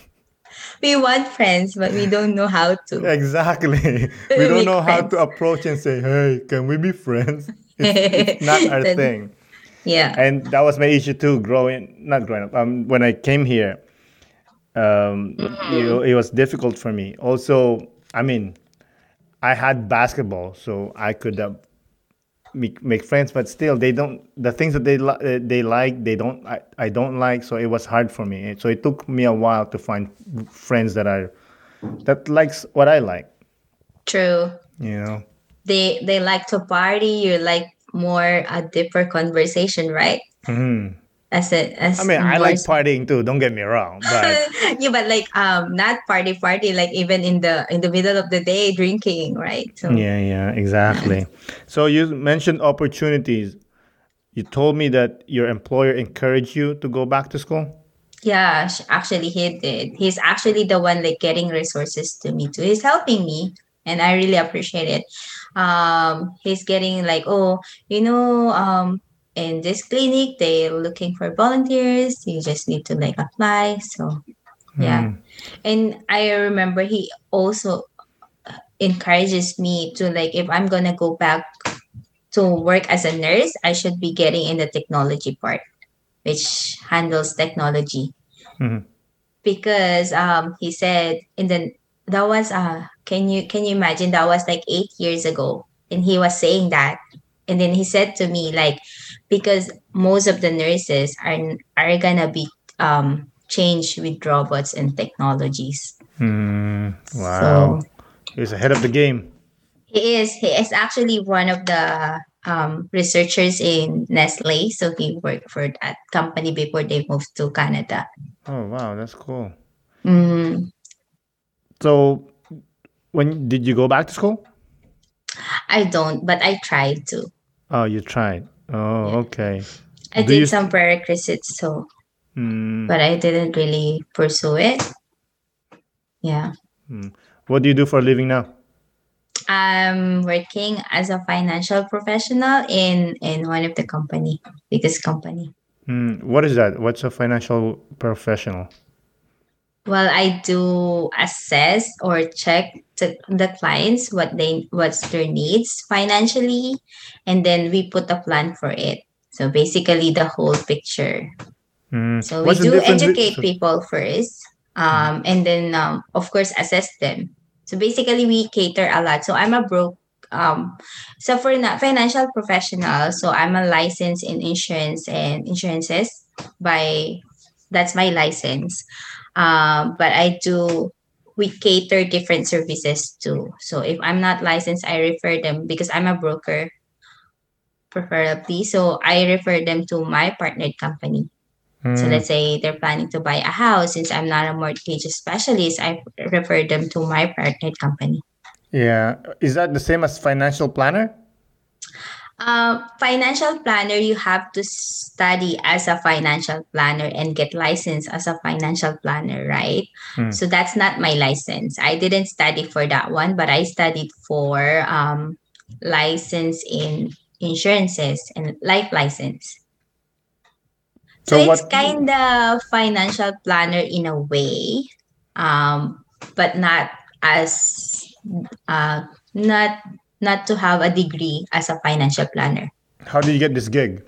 We want friends, but we don't know how to. Exactly. (laughs) We don't know how to approach and say, "Hey, can we be friends?" (laughs) It's, it's not our Then- thing. Yeah. and that was my issue too growing not growing up um, when i came here um, it, it was difficult for me also i mean i had basketball so i could uh, make, make friends but still they don't the things that they li- uh, they like they don't I, I don't like so it was hard for me so it took me a while to find friends that are that likes what i like True. you know They they like to party. You like more a deeper conversation, right? Mhm. As a as I mean, I like partying too. Don't get me wrong, but (laughs) yeah, but like um not party party like even in the in the middle of the day drinking, right? So yeah, yeah, exactly. (laughs) So you mentioned opportunities. You told me that your employer encouraged you to go back to school. yeah, actually he did. He's actually the one like getting resources to me too. He's helping me and I really appreciate it. Um he's getting like, oh, you know, um in this clinic they're looking for volunteers. You just need to like apply. So yeah. Hmm. And I remember he also encourages me to like if I'm gonna go back to work as a nurse, I should be getting in the technology part, which handles technology. Mhm. Because um he said in the that was uh can you can you imagine that was like eight years ago and he was saying that and then he said to me like because most of the nurses are are gonna be um changed with robots and technologies Hmm. Wow. so He's ahead of the game. He is. He is actually one of the um, researchers in Nestle. So he worked for that company before they moved to Canada. Oh wow, that's cool. Mm, So, when did you go back to school? I don't, but I tried to. Oh, you tried. Oh, Yeah. okay. I Do did some prerequisites, so Hmm. but I didn't really pursue it. Yeah. What do you do for a living now? I'm working as a financial professional in in one of the company, biggest company. Hmm. What is that? What's a financial professional? Well, I do assess or check to the clients what they what's their needs financially, and then we put a plan for it. So basically, the whole picture. Hmm. So What's we do educate so- people first, um, and then um, of course assess them. So basically, we cater a lot. So I'm a broke. Um, so for na financial professional, so I'm a license in insurance and insurances by that's my license. Um, but I do we cater different services too. So if I'm not licensed, I refer them because I'm a broker, preferably. So I refer them to my partnered company. So Hmm. let's say they're planning to buy a house. Since I'm not a mortgage specialist, I refer them to my partnered company. Yeah. Is that the same as financial planner? Uh, financial planner, you have to study as a financial planner and get licensed as a financial planner, right? Hmm. So that's not my license. I didn't study for that one, but I studied for um, license in insurances and life license. So, So it's what- kind of financial planner in a way, um, but not as uh, not not to have a degree as a financial planner. How do you get this gig?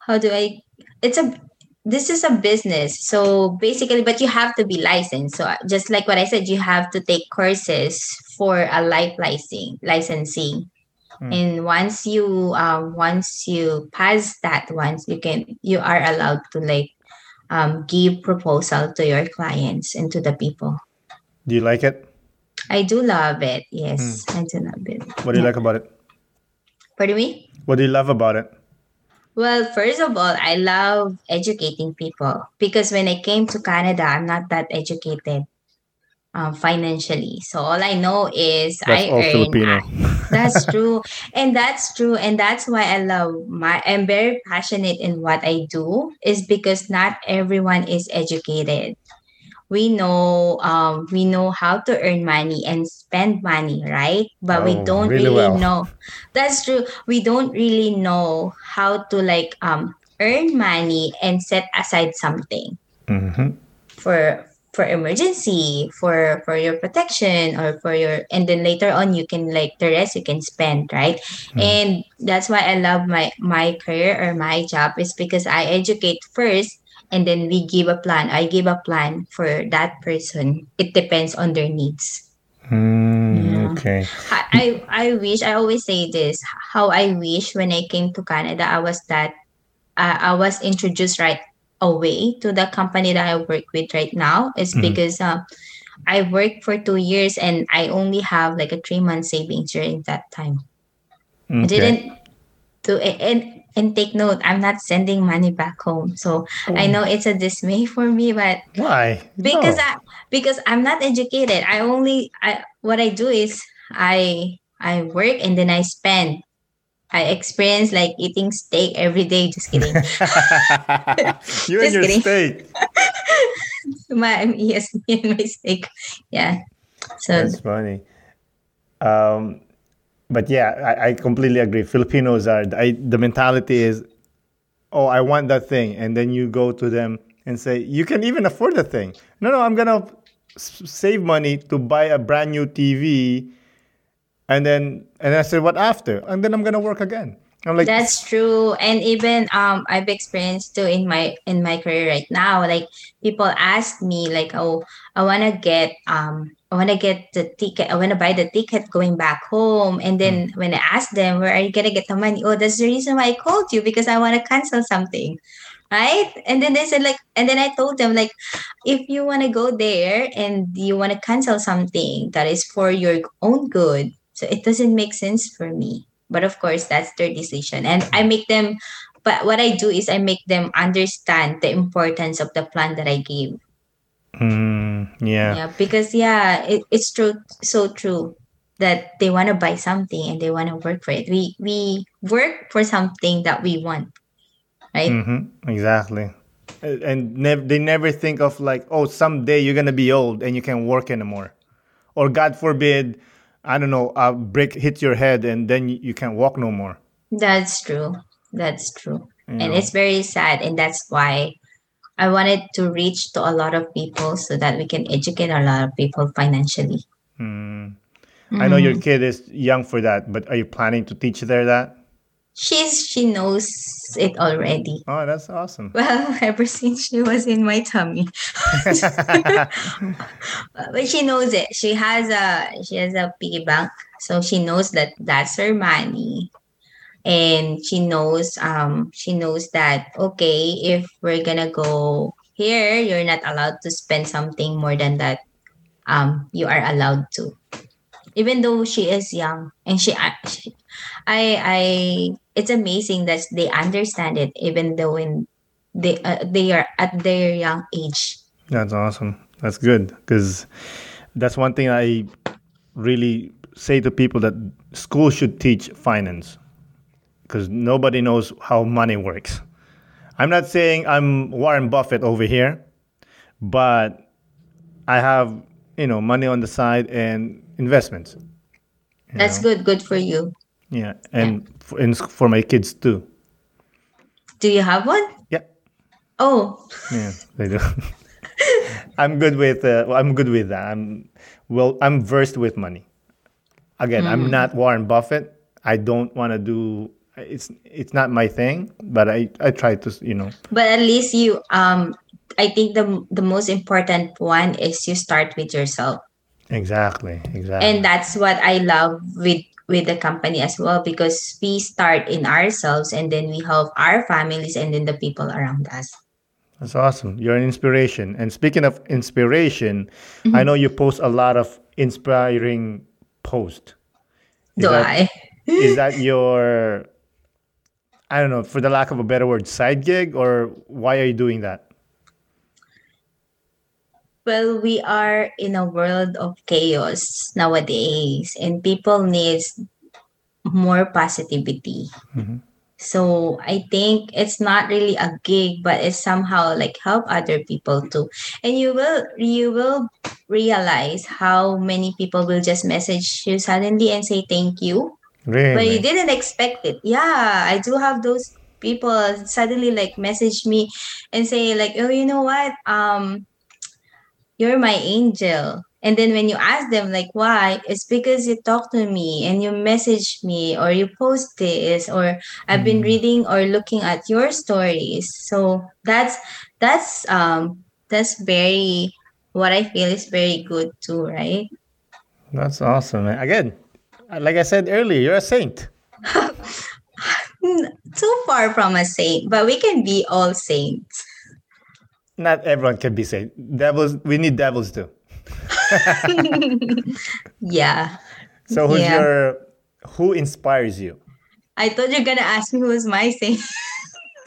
How do I? It's a this is a business, so basically, but you have to be licensed. So just like what I said, you have to take courses for a life licensing licensing. Hmm. And once you um, once you pass that once you can you are allowed to like um, give proposal to your clients and to the people. Do you like it? I do love it. Yes, I do love it. What do you like about it? Pardon me? What do you love about it? Well, first of all, I love educating people because when I came to Canada, I'm not that educated um, financially. So all I know is That's I earn. Filipino. that's true, and that's true, and that's why I love my. I'm very passionate in what I do is because not everyone is educated. We know, um, we know how to earn money and spend money, right? But we Oh, don't really really well. know. That's true. We don't really know how to like um earn money and set aside something hmm for for emergency for for your protection or for your and then later on you can like the rest you can spend right and that's why i love my my career or my job is because i educate first and then we give a plan i give a plan for that person it depends on their needs Mm, Yeah. Okay. I, I I wish I always say this how I wish when I came to Canada I was that uh, I was introduced right away to the company that I work with right now is Mhm. because um, I worked for two years and I only have like a three month savings during that time. I didn't do it and and take note, I'm not sending money back home. So I Oh. know it's a dismay (laughs) for me, but Why? because No. I because I'm not educated. I only I what I do is I I work and then I spend. I experience like eating steak every day. Just kidding. (laughs) you and Just your kidding. steak. (laughs) my yes, me and my steak. Yeah. So That's funny. Um, but yeah, I, I completely agree. Filipinos are I, the mentality is, oh, I want that thing, and then you go to them and say, you can even afford the thing. No, no, I'm gonna save money to buy a brand new TV, and then and I said, what after? And then I'm gonna work again. I'm like, That's true. And even um I've experienced too in my in my career right now. Like people ask me like, oh, I wanna get um I wanna get the ticket, I wanna buy the ticket going back home. And then when I ask them where are you gonna get the money? Oh, that's the reason why I called you because I wanna cancel something. Right? And then they said like and then I told them like if you wanna go there and you wanna cancel something that is for your own good, so it doesn't make sense for me but of course that's their decision. And i make them but what i do is i make them understand the importance of the plan that i gave. Mm, yeah. yeah because yeah it, it's true so true that they want to buy something and they want to work for it. We we work for something that we want right? Hmm exactly. And nev- they never think of like, oh, someday you're gonna be old and you can't work anymore, or God forbid, I don't know, a brick hits your head and then you, can't walk no more. that's true that's true you and know? it's very sad and that's why i wanted to reach to a lot of people so that we can educate a lot of people financially Mm. I know your kid is young for that, but are you planning to teach there that? She's she knows it already. Oh, that's awesome. (laughs) well ever since she was in my tummy. (laughs) But she knows it. She has a she has a piggy bank. So she knows that that's her money. And she knows um she knows that okay if we're gonna go here you're not allowed to spend something more than that um you are allowed to. Even though she is young and she, she i i it's amazing that they understand it even though in they uh, they are at their young age That's awesome. That's good because that's one thing I really say to people that school should teach finance because nobody knows how money works. I'm not saying I'm Warren Buffett over here, but I have you know money on the side and investments. that's know? good good for you Yeah, and for, and for my kids too. do you have one? Yeah, Oh, yeah, they do. (laughs) (laughs) I'm good with. Uh, I'm good with that. I'm well. I'm versed with money. Again, I'm not Warren Buffett. I don't want to do. It's it's not my thing. But I I try to you know. but at least you um I think the the most important one is you start with yourself. Exactly. Exactly. And that's what I love with with the company as well because we start in ourselves and then we help our families and then the people around us. That's awesome. You're an inspiration. And speaking of inspiration, I mm-hmm. know you post a lot of inspiring posts. Do that- I? is (laughs) that your I don't know, for the lack of a better word, side gig or why are you doing that? Well, we are in a world of chaos nowadays, and people needs more positivity. Mhm. So I think it's not really a gig, but it's somehow like help other people too. And you will you will realize how many people will just message you suddenly and say thank you, Really? but you didn't expect it. Yeah, I do have those people suddenly like message me and say like, oh, you know what? Um, you're my angel. And then when you ask them like why, it's because you talk to me and you message me or you post this or I've been Mm. reading or looking at your stories. So that's that's um that's very what I feel is very good too, right? That's awesome. man. Again, like I said earlier, you're a saint. (laughs) Too far from a saint, but we can be all saints. Not everyone can be saint. Devils, we need devils too. (laughs) yeah. So who's Yeah. your who inspires you? I thought you're gonna ask me who's my saint. (laughs)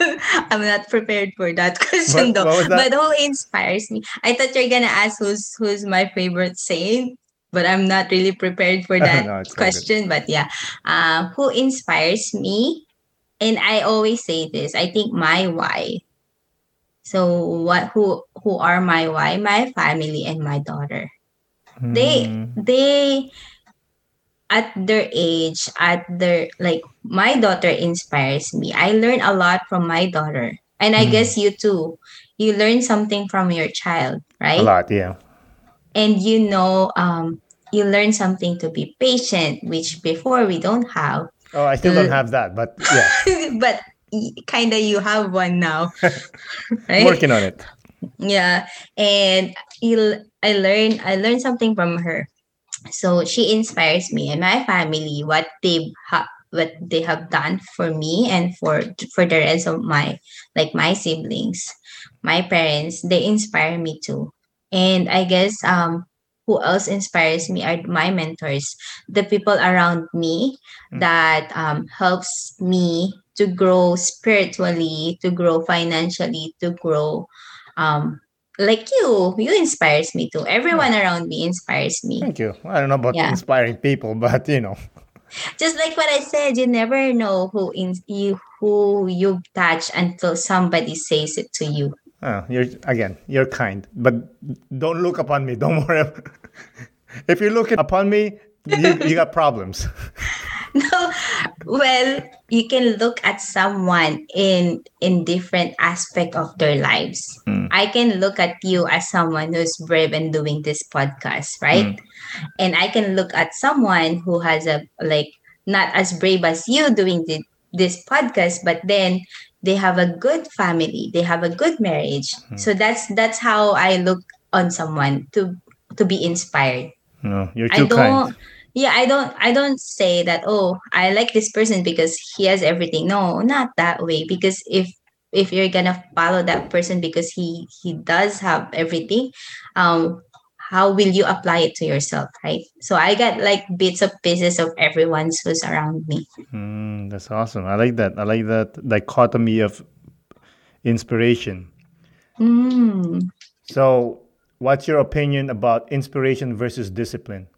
I'm not prepared for that question What- though. what that? But who inspires me? I thought you're gonna ask who's who's my favorite saint, but I'm not really prepared for (laughs) that No, it's all good. question. But yeah, uh, who inspires me? And I always say this. I think my why. So what? Who who are my why? My family and my daughter they Mm, they at their age at their like my daughter inspires me i learn a lot from my daughter and i Mhm. guess you too you learn something from your child right? a lot, yeah. and you know um you learn something to be patient which before we don't have Oh, I still don't have that, but yeah, (laughs) but kind of you have one now (laughs) right working on it. yeah and you i learned i learned something from her so she inspires me and my family what they have what they have done for me and for for the rest of my like my siblings my parents they inspire me too and i guess um who else inspires me are my mentors the people around me Mm. that um, helps me to grow spiritually to grow financially to grow um like you you inspires me too everyone around me inspires me Thank you. I don't know about Yeah. inspiring people, but you know, just like what i said you never know who in you who you touch until somebody says it to you uh, you're again, you're kind, but don't look upon me. Don't worry. (laughs) if you're looking upon me, you, you got problems. (laughs) (laughs) no. Well you can look at someone in in different aspect of their lives. Mm. i can look at you as someone who's brave and doing this podcast right? And i can look at someone who has a like not as brave as you doing the, this podcast but then they have a good family they have a good marriage. So that's that's how i look on someone to to be inspired. No, you're I too don't kind. Yeah, I don't I don't say that oh, I like this person because he has everything. No, not that way because if if you're going to follow that person because he he does have everything, um how will you apply it to yourself, right? So I got like bits of pieces of everyone who's around me. Mm, that's awesome. I like that. I like that dichotomy of inspiration. Mm. So, what's your opinion about inspiration versus discipline?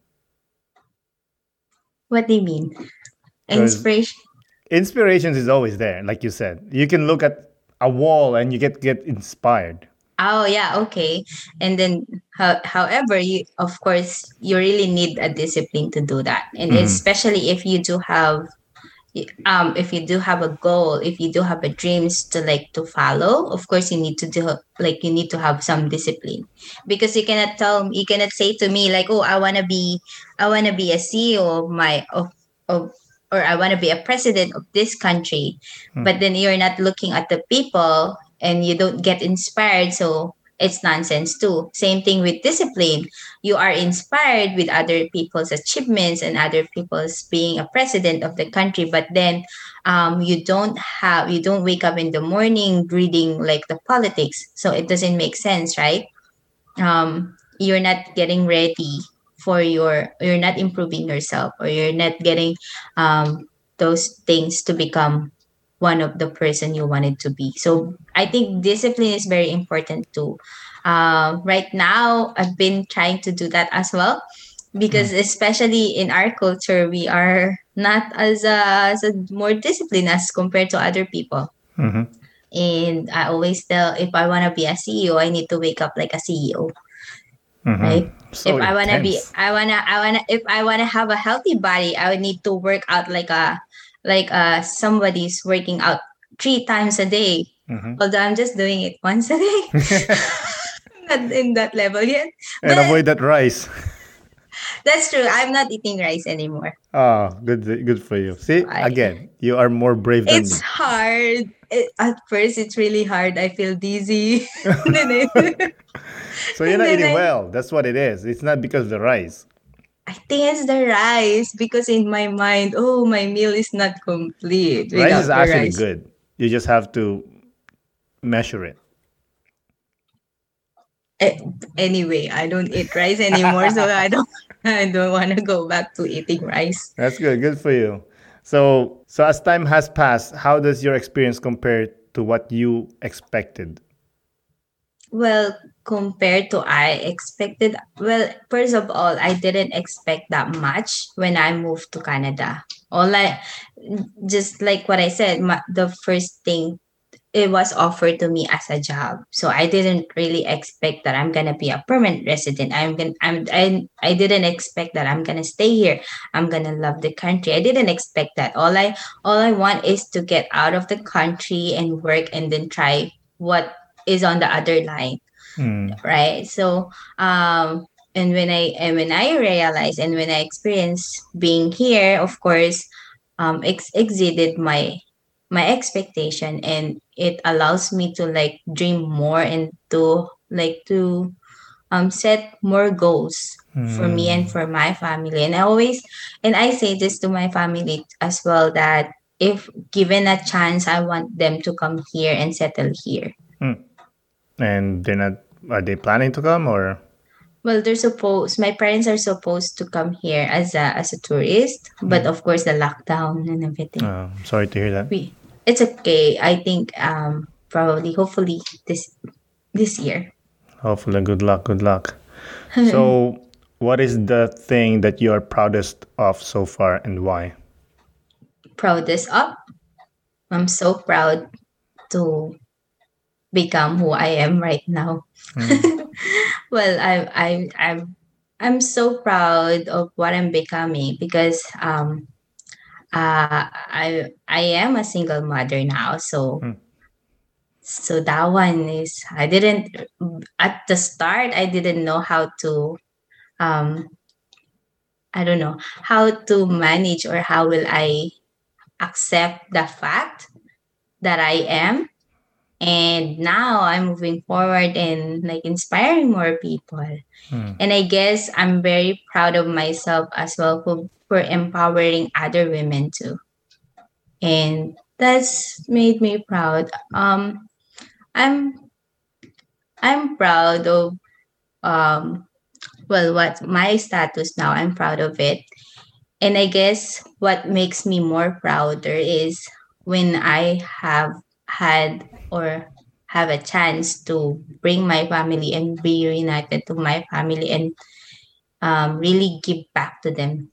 What do you mean? Inspiration. Inspirations is always there, like you said. You can look at a wall and you get get inspired. Oh yeah, okay. And then, how, however, you of course you really need a discipline to do that, and Mhm. especially if you do have, um, if you do have a goal, if you do have a dreams to like to follow, of course you need to do like you need to have some discipline, because you cannot tell you cannot say to me like, oh, I wanna be, I wanna be a CEO of my of of or I want to be a president of this country, Hmm. but then you're not looking at the people and you don't get inspired. So it's nonsense too. Same thing with discipline. You are inspired with other people's achievements and other people's being a president of the country, but then um, you don't have, you don't wake up in the morning reading like the politics. So it doesn't make sense, right? Um, you're not getting ready for your you're not improving yourself or you're not getting um, those things to become one of the person you wanted to be. So i think discipline is very important too. Um, right now i've been trying to do that as well because especially in our culture we are not as a, as a more disciplined as compared to other people. Hmm and i always tell if i want to be a ceo i need to wake up like a ceo hmm right? So if I wanna be. I wanna, I wanna, if I wanna have a healthy body, I would need to work out like a, like uh somebody's working out three times a day. Mhm. Although I'm just doing it once a day, (laughs) (laughs) not in that level yet. and avoid that rice. (laughs) That's true. I'm not eating rice anymore. Oh, good, good for you. See, I- again, you are more brave than It's me. hard. It, at first, it's really hard. I feel dizzy. So you're not eating I- well. That's what it is. It's not because of the rice. I think it's the rice because in my mind, oh, my meal is not complete. Rice is actually rice. good. You just have to measure it. Eh, anyway, I don't eat rice anymore, so I don't (laughs) I don't want to go back to eating rice. That's good. Good for you. So So as time has passed, how does your experience compare to what you expected? Well, compared to I expected, well, first of all, I didn't expect that much when I moved to Canada. All I, just like what I said, my, the first thing it was offered to me as a job. So i didn't really expect that i'm gonna be a permanent resident. I'm gonna i'm I, I didn't expect that i'm gonna stay here. I'm gonna love the country. I didn't expect that. All i all i want is to get out of the country and work and then try what is on the other line Hmm. right so um and when i and when i realized and when i experienced being here of course um ex- exceeded my my expectation and it allows me to like dream more and to like to um set more goals for me and for my family and i always and i say this to my family as well that if given a chance i want them to come here and settle here And they're not. Are they planning to come or? well they're supposed my parents are supposed to come here as a as a tourist but of course the lockdown and everything Oh, sorry to hear that. we it's okay i think um probably hopefully this this year Hopefully, good luck. Good luck. (laughs) So, what is the thing that you are proudest of so far, and why? proudest of i'm so proud to become who i am right now. (laughs) Well i i i'm i'm so proud of what i'm becoming because um uh i i am a single mother now. So Mm. so that one is i didn't at the start i didn't know how to um i don't know how to manage or how will i accept the fact that i am and now i'm moving forward and like inspiring more people. Hmm. and i guess i'm very proud of myself as well for, for empowering other women too. And that's made me proud. Um i'm i'm proud of um well what my status now i'm proud of it. And i guess what makes me more prouder is when i have had or have a chance to bring my family and be reunited to my family and um, really give back to them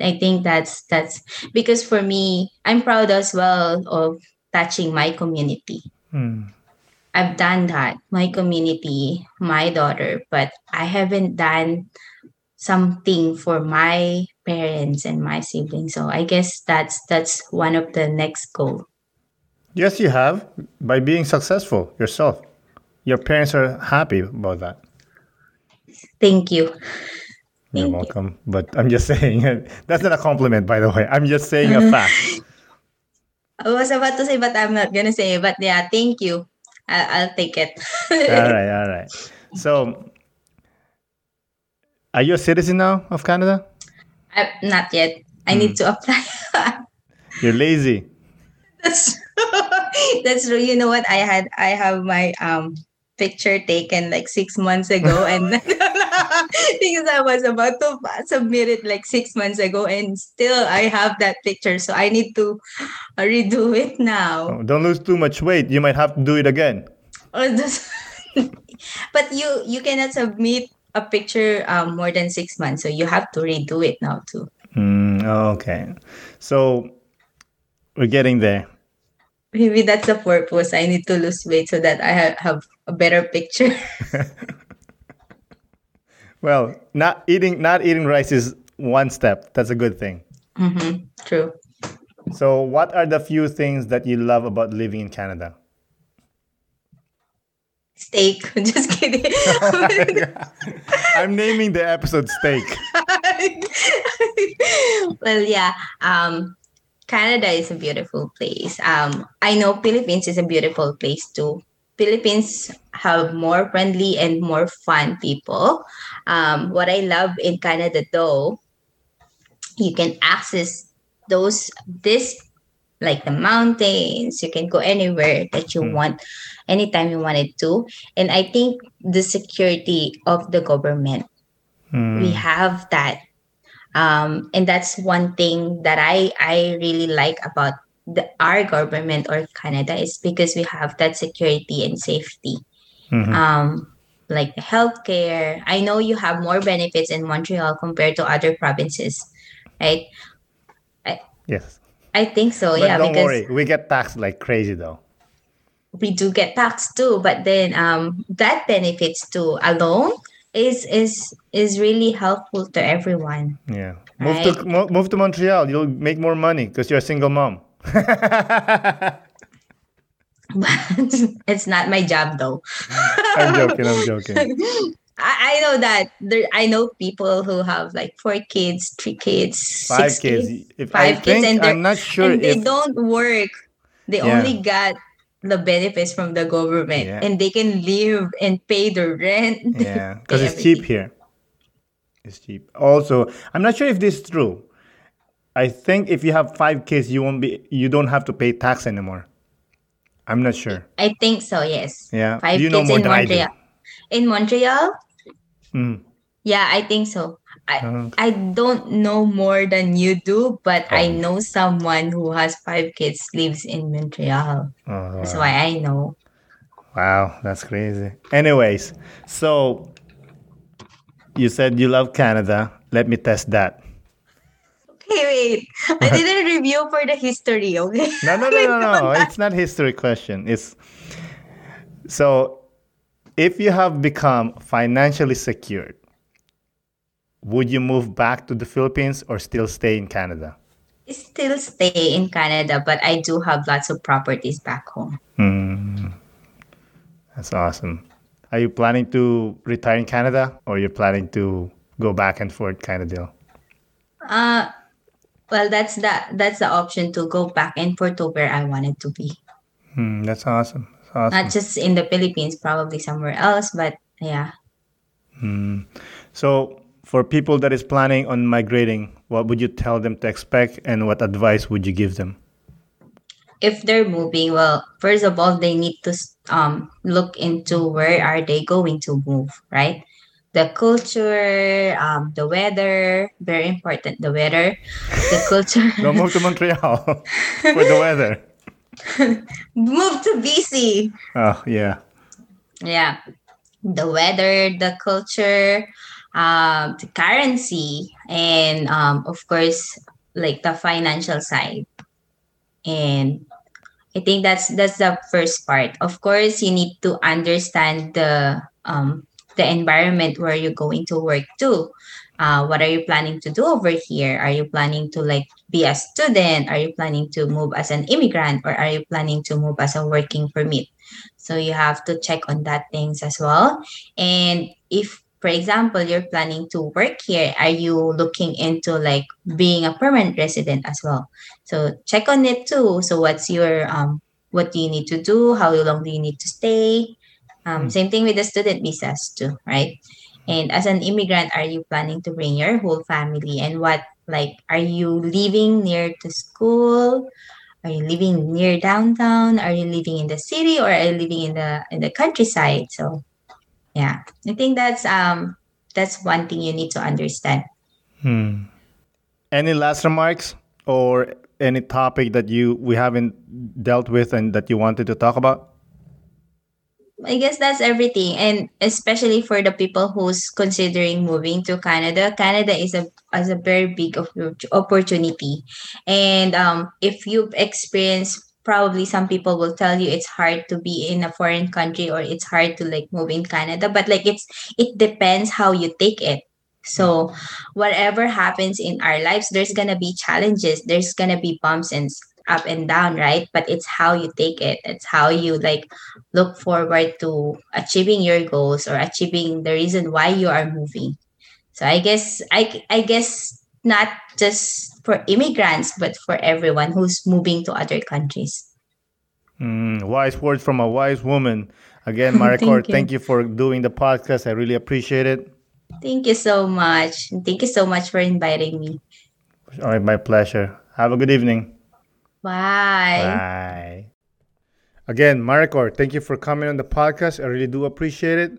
i think that's that's because for me i'm proud as well of touching my community Hmm. I've done that, my community, my daughter, but I haven't done something for my parents and my siblings. So I guess that's that's one of the next goal. Yes, you have by being successful yourself. Your parents are happy about that. Thank you. You're Thank you. welcome. But I'm just (laughs) saying that's not a compliment, by the way. I'm just saying a (laughs) fact. Oh, I was about to say, but I'm not gonna say. But yeah, thank you. I'll, I'll take it. (laughs) all right, all right. So, are you a citizen now of Canada? I, not yet. I need hmm. to apply. You're lazy. that's (laughs) that's true. You know what? I had I have my um picture taken like six months ago, (laughs) and (laughs) because I was about to submit it like six months ago, and still I have that picture. So I need to (gasps) redo it now. Oh, don't lose too much weight. You might have to do it again. Just- but you you cannot submit a picture um, more than six months, so you have to redo it now too. Mm, okay. So, we're getting there. Maybe that's the purpose. I need to lose weight so that I ha- have a better picture. (laughs) Well, not eating not eating rice is one step. That's a good thing. hmm True. So, what are the few things that you love about living in Canada? Steak. (laughs) Just kidding. (laughs) I'm naming the episode steak. well, yeah. Um, Canada is a beautiful place. Um, I know Philippines is a beautiful place too. Philippines have more friendly and more fun people. Um, what I love in Canada though, you can access those this like the mountains. You can go anywhere that you Hmm. want, anytime you wanted to. And I think the security of the government we Hmm. have that um, and that's one thing that I I really like about the, our government or Canada is because we have that security and safety. Mhm. Um, like the healthcare. I know you have more benefits in Montreal compared to other provinces, right? yes. I think so. But yeah, don't because worry, we get taxed like crazy though. we do get taxed too but then um that benefits too alone is is is really helpful to everyone Yeah. Move to mo- move to Montreal. You'll make more money because you're a single mom. but (laughs) it's not my job though (laughs) I'm joking. I'm joking. I, I know that there I know people who have like four kids, three kids, Five six kids. If I five kids, think and they're- I'm not sure and they don't work. They Yeah. only got the benefits from the government Yeah. and they can live and pay the rent. yeah, because (laughs) it's cheap here. It's cheap. Also, I'm not sure if this is true. I think if you have five kids, you won't be. You don't have to pay tax anymore. I'm not sure. I think so, yes. Yeah. Five you know kids more in than I do? Montreal. In Montreal? Mm. Yeah, I think so. I. I don't know more than you do, but I Oh. know someone who has five kids lives in Montreal. Oh, That's why I know. Wow, that's crazy. Anyways, so you said you love Canada. Let me test that. Okay, wait. I (laughs) didn't review for the history, okay? No, no, no, (laughs) no, no. It's not history question. It's so if you have become financially secured, would you move back to the Philippines or still stay in Canada? Still stay in Canada, but I do have lots of properties back home. Hmm. That's awesome. Are you planning to retire in Canada or you're planning to go back and forth kind of deal? Uh well that's the that's the option to go back and forth to where I wanted to be. Hmm, that's awesome. That's awesome. Not just in the Philippines, probably somewhere else, but yeah. Hmm. So, for people that is planning on migrating, what would you tell them to expect and what advice would you give them? if they're moving well first of all they need to um look into where are they going to move right the culture um the weather very important the weather the (laughs) culture Don't move to Montreal (laughs) for the weather. (laughs) move to bc Oh, yeah. yeah the weather the culture um the currency and um of course like the financial side. And i think that's that's the first part. Of course you need to understand the um the environment where you're going to work too uh, what are you planning to do over here? Are you planning to like be a student? Are you planning to move as an immigrant? Or are you planning to move as a working permit? So you have to check on that things as well. And if for example you're planning to work here. Are you looking into like being a permanent resident as well? So check on it too. So what's your um what do you need to do? How long do you need to stay? Um, Mm. same thing with the student visas too right? And as an immigrant are you planning to bring your whole family? And what like are you living near to school? Are you living near downtown? Are you living in the city or are you living in the in the countryside? So yeah i think that's um that's one thing you need to understand Hmm. Any last remarks or any topic that you we haven't dealt with and that you wanted to talk about? I guess that's everything, and especially for the people who's considering moving to Canada. Canada is a is a very big oppor- opportunity, and um, if you've experienced, probably some people will tell you it's hard to be in a foreign country or it's hard to like move in Canada. But like it's it depends how you take it. So whatever happens in our lives, there's gonna be challenges. There's gonna be bumps and up and down, right? But it's how you take it. It's how you like look forward to achieving your goals or achieving the reason why you are moving so i guess i i guess not just for immigrants but for everyone who's moving to other countries Mm, wise words from a wise woman. Again, (laughs) Maricor, Thank you. thank you for doing the podcast. I really appreciate it. thank you so much thank you so much for inviting me All right, my pleasure. Have a good evening. bye. Bye. Again, Maricor, thank you for coming on the podcast. I really do appreciate it.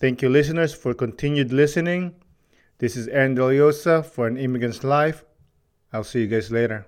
Thank you, listeners, for continued listening. This is Aaron Deliosa for an Immigrant's Life. I'll see you guys later.